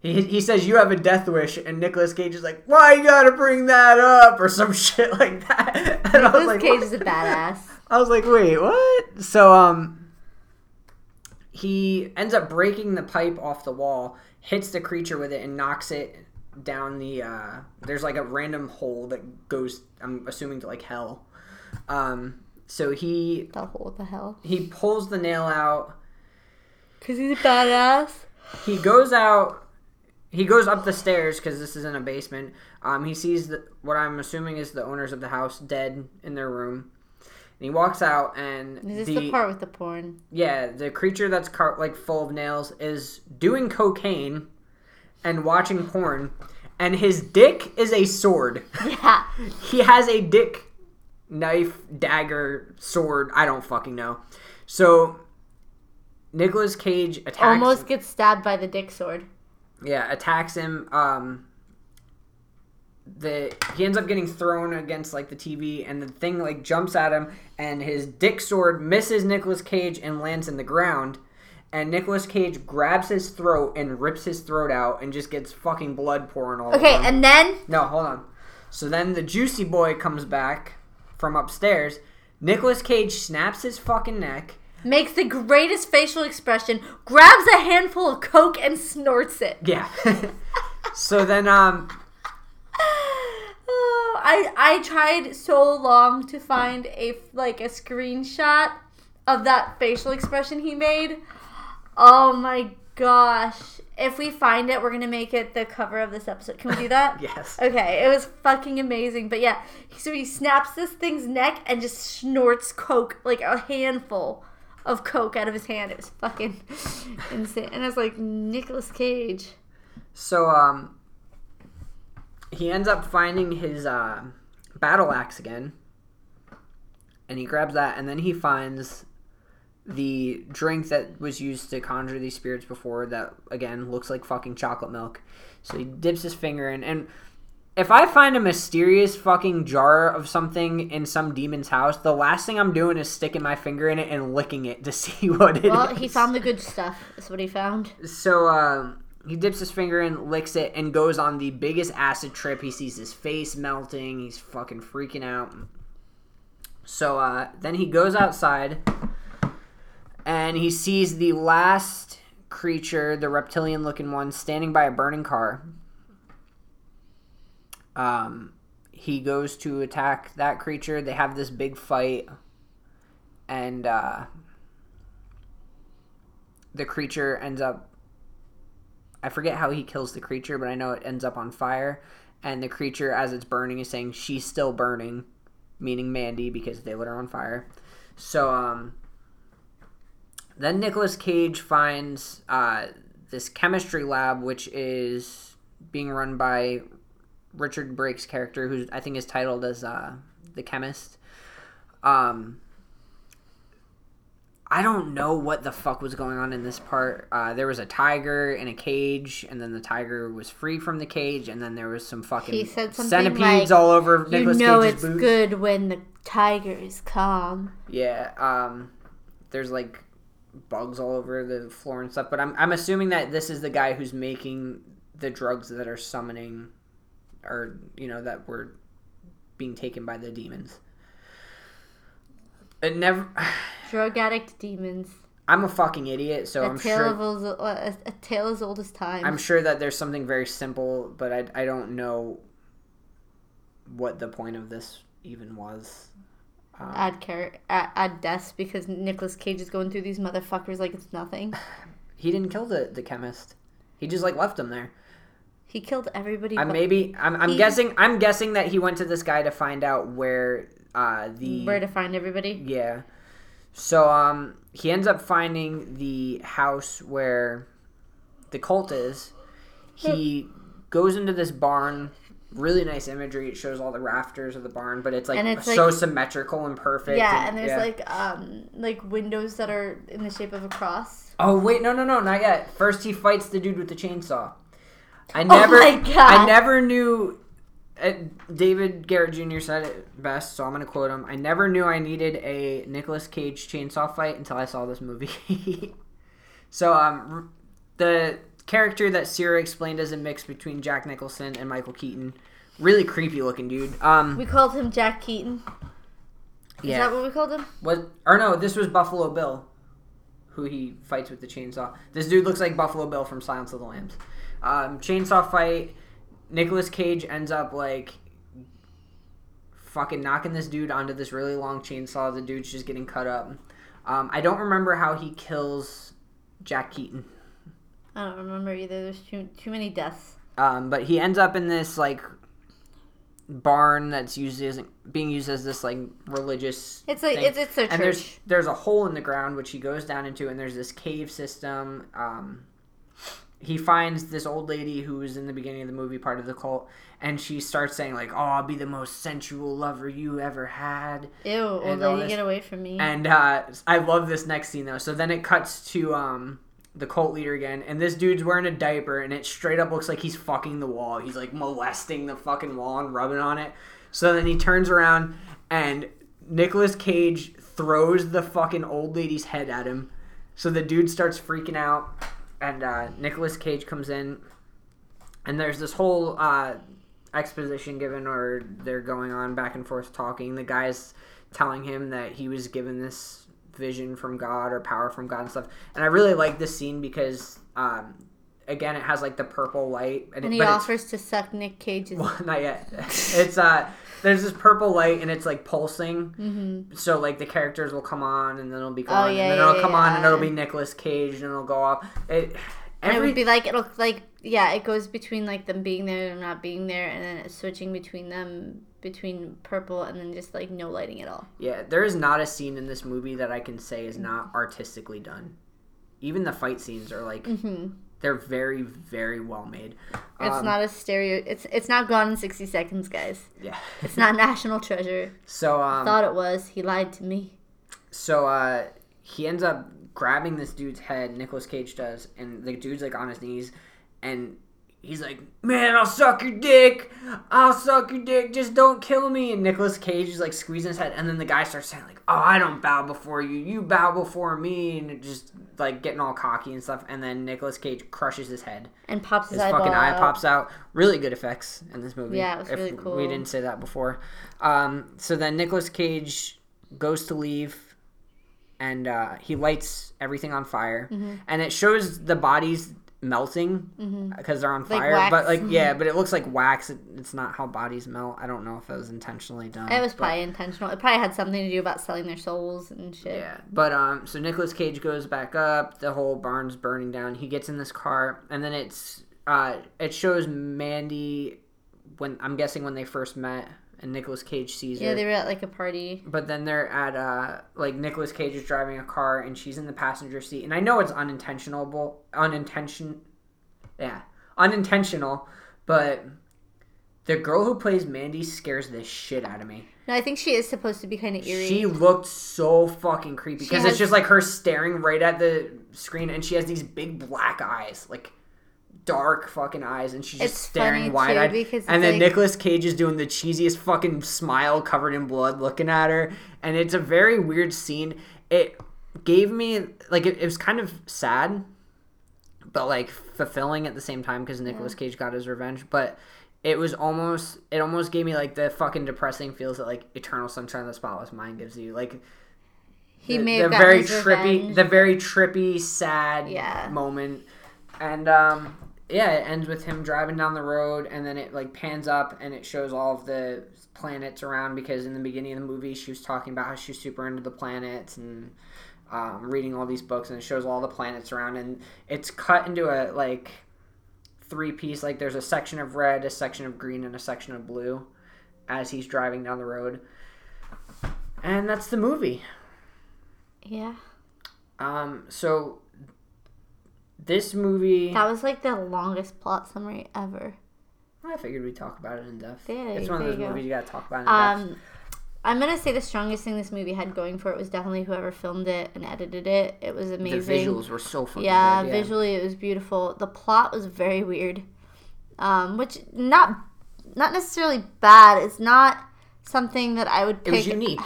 he, he says you have a death wish, and Nicolas Cage is like, "Why you gotta bring that up?" or some shit like that. And I was like, Cage "What?" is a badass. I was like, wait, what? So, um, he ends up breaking the pipe off the wall, hits the creature with it, and knocks it down the. Uh, there's like a random hole that goes. I'm assuming to like hell. Um, so he The whole the hell. he pulls the nail out. Cause he's a badass. He goes out. He goes up the stairs because this is in a basement. Um, he sees the, what I'm assuming is the owners of the house dead in their room. And he walks out, and Is this the, part with the porn? yeah, the creature that's car- like full of nails is doing cocaine and watching porn, and his dick is a sword. Yeah. he has a dick, knife, dagger, sword. I don't fucking know. So Nicolas Cage attacks. Almost gets stabbed by the dick sword. yeah, attacks him. Um, the he ends up getting thrown against like the TV, and the thing like jumps at him, and his dick sword misses Nicolas Cage and lands in the ground. And Nicolas Cage grabs his throat and rips his throat out, and just gets fucking blood pouring all Okay, over him. Okay, and then No, hold on. So then the juicy boy comes back from upstairs. Nicolas Cage snaps his fucking neck. makes the greatest facial expression, grabs a handful of coke and snorts it. Yeah. so then um Oh, I I tried so long to find a like a screenshot of that facial expression he made. Oh my gosh. If we find it, we're going to make it the cover of this episode. Can we do that? yes. Okay, it was fucking amazing. But yeah, so he snaps this thing's neck and just snorts coke, like a handful of coke out of his hand. It was fucking insane. And I was like, Nicolas Cage. So um he ends up finding his uh, battle axe again. And he grabs that and then he finds the drink that was used to conjure these spirits before that again looks like fucking chocolate milk. So he dips his finger in and if I find a mysterious fucking jar of something in some demon's house, the last thing I'm doing is sticking my finger in it and licking it to see what it is. Well, he found the good stuff. That's what he found. So um, he dips his finger in, licks it, and goes on the biggest acid trip. He sees his face melting. He's fucking freaking out. So uh, then he goes outside, and he sees the last creature, the reptilian-looking one, standing by a burning car. Um, he goes to attack that creature. They have this big fight, and uh, the creature ends up I forget how he kills the creature, but I know it ends up on fire. And the creature, as it's burning, is saying she's still burning, meaning Mandy because they lit her on fire. So, um, then Nicolas Cage finds uh, this chemistry lab, which is being run by Richard Brake's character, who I think is titled as uh, the chemist. Um, I don't know what the fuck was going on in this part. Uh, there was a tiger in a cage, and then the tiger was free from the cage, and then there was some fucking He said centipedes like, all over You Nicolas know Cage's it's boots. good when the tiger is calm. Yeah, um, there's like bugs all over the floor and stuff. But I'm I'm assuming that this is the guy who's making the drugs that are summoning, or you know that were being taken by the demons. It never. Drug addict demons. I'm a fucking idiot, so I'm tale sure. of old, uh, a, a tale as old as time. I'm sure that there's something very simple, but I, I don't know what the point of this even was. Um, add char- add, add deaths because Nicolas Cage is going through these motherfuckers like it's nothing. he didn't kill the, the chemist. He just like left him there. He killed everybody. Maybe I'm, I'm he- guessing I'm guessing that he went to this guy to find out where uh the where to find everybody. yeah. So um he ends up finding the house where the cult is. He goes into this barn. Really nice imagery. It shows all the rafters of the barn, but it's like And it's so like- symmetrical and perfect. Yeah, and there's like um like windows that are in the shape of a cross. Oh wait, no, no, no, not yet. First, he fights the dude with the chainsaw. I never, Oh my God. I never knew. Uh, David Garrett Jr. said it best, so I'm gonna quote him. I never knew I needed a Nicolas Cage chainsaw fight until I saw this movie. so, um, the character that Sierra explained as a mix between Jack Nicholson and Michael Keaton, really creepy looking dude. Um, We called him Jack Keaton. Is yeah, that what we called him? was or no, this was Buffalo Bill, who he fights with the chainsaw. This dude looks like Buffalo Bill from Silence of the Lambs. Um, chainsaw fight. Nicolas Cage ends up like fucking knocking this dude onto this really long chainsaw. The dude's just getting cut up. Um, I don't remember how he kills Jack Keaton. I don't remember either. There's too too many deaths. Um, but he ends up in this like barn that's used as being used as this like religious. It's like thing. it's it's their and there's there's a hole in the ground which he goes down into, and there's this cave system. Um, he finds this old lady who was in the beginning of the movie part of the cult, and she starts saying like, "Oh, I'll be the most sensual lover you ever had." Ew, old lady, get away from me. And uh, I love this next scene though. So then it cuts to um, the cult leader again, and this dude's wearing a diaper, and it straight up looks like he's fucking the wall. He's like molesting the fucking wall and rubbing on it. So then he turns around, and Nicolas Cage throws the fucking old lady's head at him. So the dude starts freaking out, and uh, Nicolas Cage comes in, and there's this whole uh, exposition given, or they're going on back and forth talking. The guy's telling him that he was given this vision from God or power from God and stuff. And I really like this scene because, um, again, it has like the purple light, and, and it, he offers to suck Nick Cage's. not yet. It's uh, there's this purple light and it's like pulsing. So like the characters will come on and then it'll be gone, Mm-hmm. Oh, yeah, and then yeah, it'll come on and it'll be Nicolas Cage and it'll go off. It and it would be like it'll like yeah, it goes between like them being there and not being there, and then it's switching between them between purple and then just like no lighting at all. yeah, there is not a scene in this movie that I can say is not artistically done. Even the fight scenes are like they're very very well made. Mm-hmm. It's Um, not a stereo. It's it's not gone in sixty seconds, guys. yeah. It's not National Treasure. So um, Thought it was. He lied to me. So uh, he ends up grabbing this dude's head. Nicolas Cage does, and the dude's like on his knees, and he's like, "Man, I'll suck your dick. I'll suck your dick. Just don't kill me." And Nicolas Cage is like squeezing his head, and then the guy starts saying like, "Oh, I don't bow before you. You bow before me," and just like getting all cocky and stuff. And then Nicolas Cage crushes his head. And pops his, His fucking eye out. pops out. Really good effects in this movie. Yeah, it was if really cool. We didn't say that before. Um, so then Nicolas Cage goes to leave, and uh, he lights everything on fire, Mm-hmm. and it shows the bodies melting because they're on Like fire. wax. But like, yeah, but it looks like wax. It, it's not how bodies melt. I don't know if it was intentionally done. It was probably intentional. It probably had something to do about selling their souls and shit. Yeah, but um, so Nicolas Cage goes back up. The whole barn's burning down. He gets in this car, and then it's uh, it shows Mandy when I'm guessing when they first met, and Nicolas Cage sees Yeah, they were at like a party. but then they're at uh, like Nicolas Cage is driving a car, and she's in the passenger seat. And I know it's unintentional, unintention, yeah, unintentional, but. The girl who plays Mandy scares the shit out of me. No, I think she is supposed to be kind of eerie. She looked so fucking creepy because has- it's just like her staring right at the screen, and she has these big black eyes, like dark fucking eyes, and she's just It's staring wide eyed. And it's then like- Nicolas Cage is doing the cheesiest fucking smile covered in blood, looking at her, and it's a very weird scene. It gave me like it, it was kind of sad, but like fulfilling at the same time because Nicolas Cage got his revenge, but. It was almost. It almost gave me like the fucking depressing feels that like Eternal Sunshine of the Spotless Mind gives you. Like he the, may the very trippy, revenge. the very trippy, sad Yeah. moment, and um, yeah, it ends with him driving down the road, and then it like pans up and it shows all of the planets around because in the beginning of the movie she was talking about how she's super into the planets and um, reading all these books, and it shows all the planets around, and it's cut into a like three piece like there's a section of red, a section of green, and a section of blue as he's driving down the road. And that's the movie. yeah, Um, so this movie, that was like the longest plot summary ever. I figured we'd talk about it in depth. Yeah, it's one of those you movies you gotta talk about in depth. Um, I'm gonna say the strongest thing this movie had going for it was definitely whoever filmed it and edited it. It was amazing. the visuals were so fucking yeah, good. Yeah, visually it was beautiful. The plot was very weird, um, which not not necessarily bad. It's not something that I would Pick. it was unique.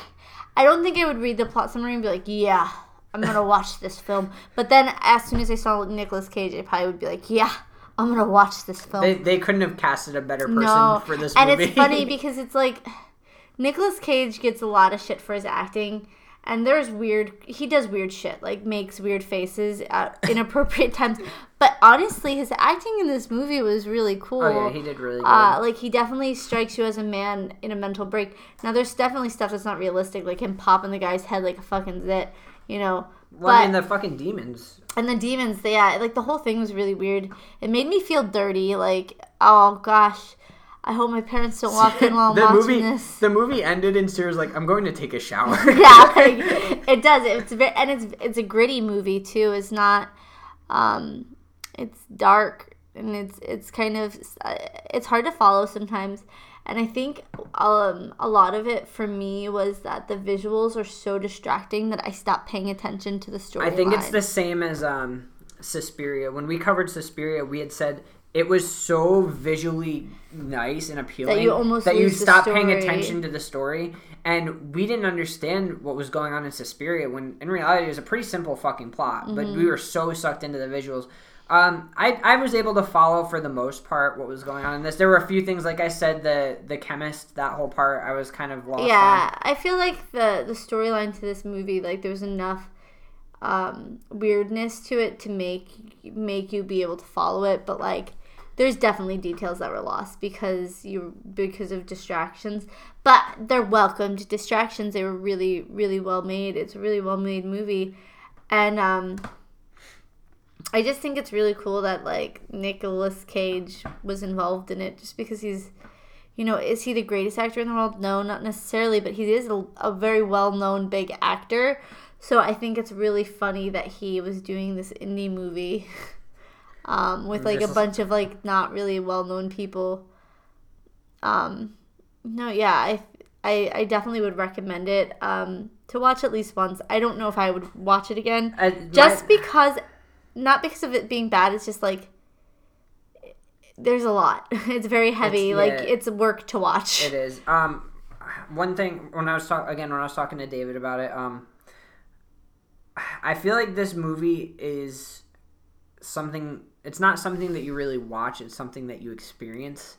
I don't think I would read the plot summary and be like, yeah, I'm gonna watch this film. But then as soon as I saw Nicolas Cage, I probably would be like, yeah, I'm gonna watch this film. They, they couldn't have casted a better person no, for this and movie. it's funny because it's like Nicolas Cage gets a lot of shit for his acting, and there's weird he does weird shit like makes weird faces at inappropriate times but honestly his acting in this movie was really cool Oh yeah, he did really good. uh, like he definitely strikes you as a man in a mental break. Now there's definitely stuff that's not realistic, like him popping the guy's head like a fucking zit, you know. well, I mean, the fucking demons. and the demons, yeah, like the whole thing was really weird. It made me feel dirty. Like, oh gosh, I hope my parents don't walk in while I'm the watching movie this. the movie ended and Sarah's like, I'm going to take a shower. yeah, like, it does. It's very, and it's it's a gritty movie too. It's not, um, it's dark and it's it's kind of it's hard to follow sometimes. And I think um, a lot of it for me was that the visuals are so distracting that I stopped paying attention to the story. I think it's the same as um, Suspiria. When we covered Suspiria, we had said it was so visually nice and appealing that you almost that you lose the stop paying attention to the story. And we didn't understand what was going on in Suspiria when in reality it was a pretty simple fucking plot. But Mm-hmm. we were so sucked into the visuals. Um, I, I was able to follow for the most part what was going on in this. There were a few things, like I said, the the chemist, that whole part, I was kind of lost. on. yeah i feel like the the storyline to this movie like there was enough um weirdness to it to make make you be able to follow it but like there's definitely details that were lost because you because of distractions but they're welcomed distractions they were really really well made it's a really well made movie and um I just think it's really cool that like Nicolas Cage was involved in it just because he's you know, is he the greatest actor in the world? No, not necessarily, but he is a, a very well known big actor. So I think it's really funny that he was doing this indie movie um, with like a bunch of like not really well known people. Um, no, yeah, I, I I definitely would recommend it um, to watch at least once. I don't know if I would watch it again, I- just my- because, not because of it being bad. It's just like there's a lot. It's very heavy. It's- like it's work to watch. It is. Um, one thing when I was talking again when I was talking to David about it, um, I feel like this movie is something. It's not something that you really watch. It's something that you experience.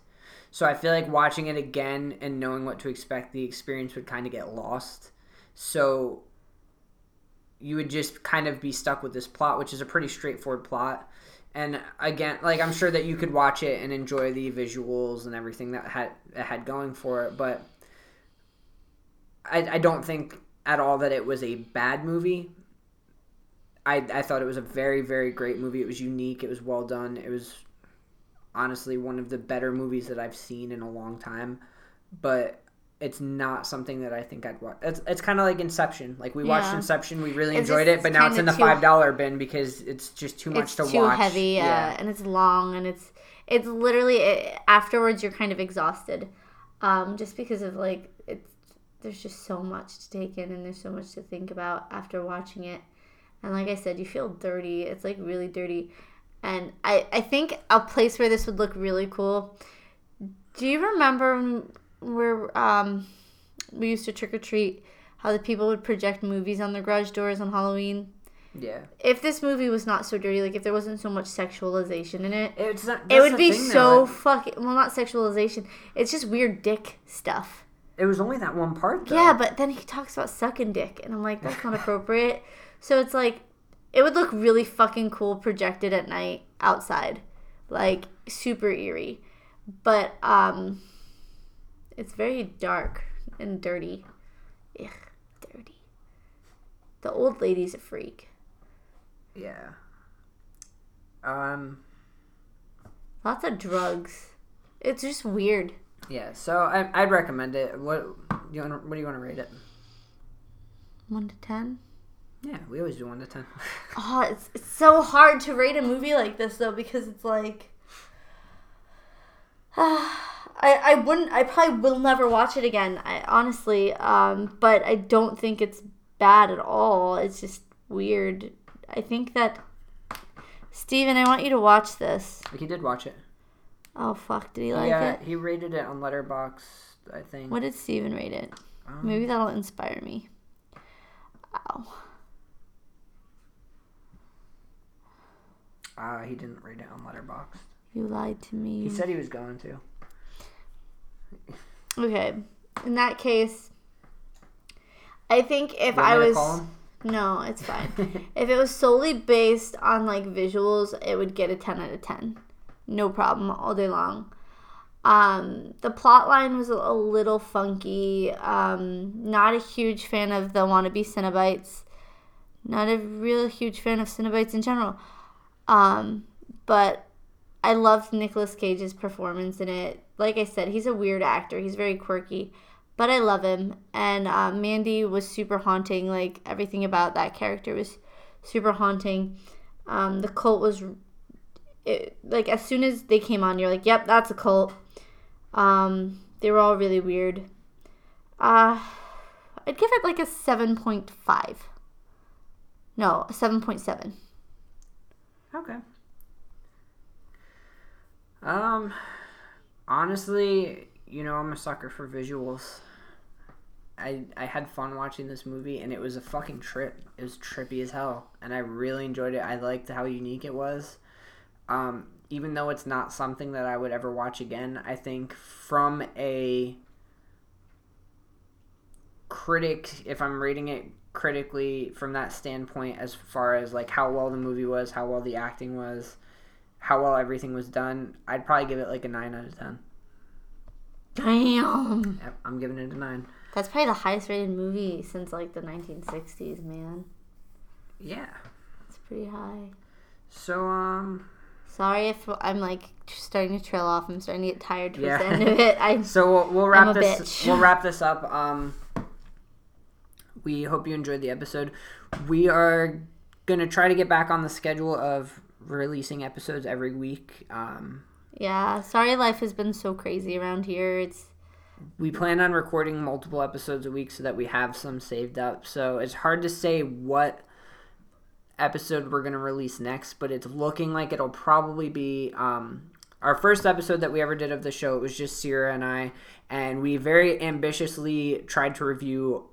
So I feel like watching it again and knowing what to expect, the experience would kind of get lost. So you would just kind of be stuck with this plot, which is a pretty straightforward plot. And again, like I'm sure that you could watch it and enjoy the visuals and everything that had it had going for it, but I, I don't think at all that it was a bad movie. I, I thought it was a very very great movie. It was unique. It was well done. It was honestly one of the better movies that I've seen in a long time. But it's not something that I think I'd watch. It's, it's kind of like Inception. Like we watched Yeah. Inception, we really It's enjoyed just it, but now it's in the five dollar bin because it's just too much it's to too watch. heavy, yeah, and it's long, and it's it's literally it, afterwards you're kind of exhausted, um, just because of like it's there's just so much to take in, and there's so much to think about after watching it, and like I said, you feel dirty. It's like really dirty, and I I think a place where this would look really cool. Do you remember where um we used to trick or treat? How the people would project movies on their garage doors on Halloween Yeah, if this movie was not so dirty, like if there wasn't so much sexualization in it, it's not. it would be thing, so though. fucking well, not sexualization. It's just weird dick stuff. It was only that one part. Though. Yeah, but then he talks about sucking dick, and I'm like, that's not appropriate. So it's like, it would look really fucking cool projected at night outside, like super eerie. But um, it's very dark and dirty. Ugh, dirty. The old lady's a freak. yeah. Um. Lots of drugs. It's just weird. Yeah, so I, I'd recommend it. What do you want? What do you want to rate it? One to ten. Yeah, we always do one to ten. Oh, it's it's so hard to rate a movie like this though because it's like. I, I wouldn't I probably will never watch it again I honestly um but I don't think it's bad at all it's just weird I think that Steven I want you to watch this he did watch it. oh fuck did he like yeah, it he rated it on Letterboxd. I think. what did Steven rate it maybe that'll inspire me ow Uh, he didn't rate it on Letterboxd. you lied to me He said he was going to. Okay. In that case, I think if I was no, it's fine. if it was solely based on like visuals, it would get a ten out of ten, no problem, all day long. Um, the plot line was a, a little funky. Um, not a huge fan of the wannabe Cenobites. Not a real huge fan of Cenobites in general. Um, but I loved Nicolas Cage's performance in it. Like I said, he's a weird actor. He's very quirky, but I love him. And uh, Mandy was super haunting. Like everything about that character was super haunting. Um, the cult was it, like as soon as they came on, you're like, "Yep, that's a cult." Um, they were all really weird. Uh, I'd give it like a seven point five. No, seven point seven. Okay. Um, honestly, you know, I'm a sucker for visuals. I I had fun watching this movie, and it was a fucking trip. It was trippy as hell, and I really enjoyed it. I liked how unique it was. Um, even though it's not something that I would ever watch again, I think from a critic, if I'm rating it critically from that standpoint, as far as like how well the movie was, how well the acting was, how well everything was done, I'd probably give it like a nine out of ten. Damn. Yep, I'm giving it a nine. That's probably the highest rated movie since like the 1960s, man. Yeah. It's pretty high. So um. Sorry if I'm like starting to trail off. I'm starting to get tired towards Yeah. the end of it. I So we'll, we'll wrap this. bitch. We'll wrap this up. Um, we hope you enjoyed the episode. We are gonna try to get back on the schedule of releasing episodes every week. Um, yeah. Sorry, life has been so crazy around here. It's we plan on recording multiple episodes a week so that we have some saved up. So it's hard to say what episode we're going to release next, but it's looking like it'll probably be um, our first episode that we ever did of the show. It was just Sierra and I, and we very ambitiously tried to review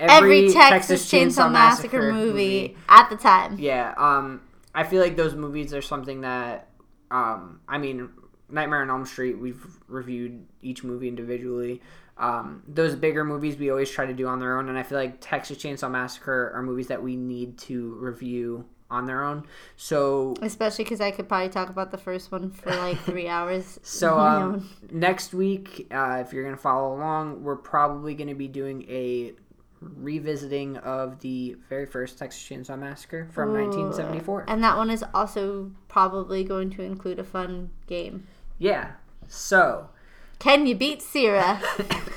every, Texas, Chainsaw, Massacre, movie, at the time. Yeah, um, I feel like those movies are something that, um, I mean, Nightmare on Elm Street, we've reviewed each movie individually. Um, those bigger movies we always try to do on their own, and I feel like Texas Chainsaw Massacre are movies that we need to review on their own. So, Especially because I could probably talk about the first one for like three hours. so um, next week, uh, if you're gonna follow along, we're probably gonna be doing a revisiting of the very first Texas Chainsaw Massacre from 1974. And that one is also probably going to include a fun game. Yeah. So, Can you beat Sierra?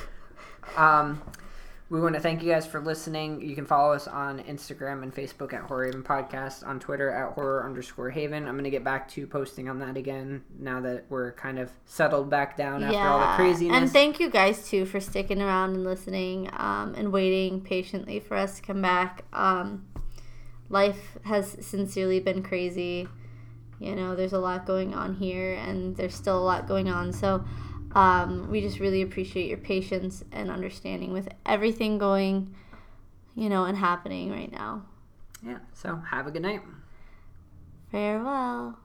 um, we want to thank you guys for listening. You can follow us on Instagram and Facebook at Horror Haven Podcast, on Twitter at horror underscore Haven. I'm going to get back to posting on that again now that we're kind of settled back down after all the craziness. And thank you guys too for sticking around and listening um, and waiting patiently for us to come back. Um, life has sincerely been crazy. You know, there's a lot going on here, and there's still a lot going on. So, um, we just really appreciate your patience and understanding with everything going, you know, and happening right now. yeah. So have a good night. Farewell.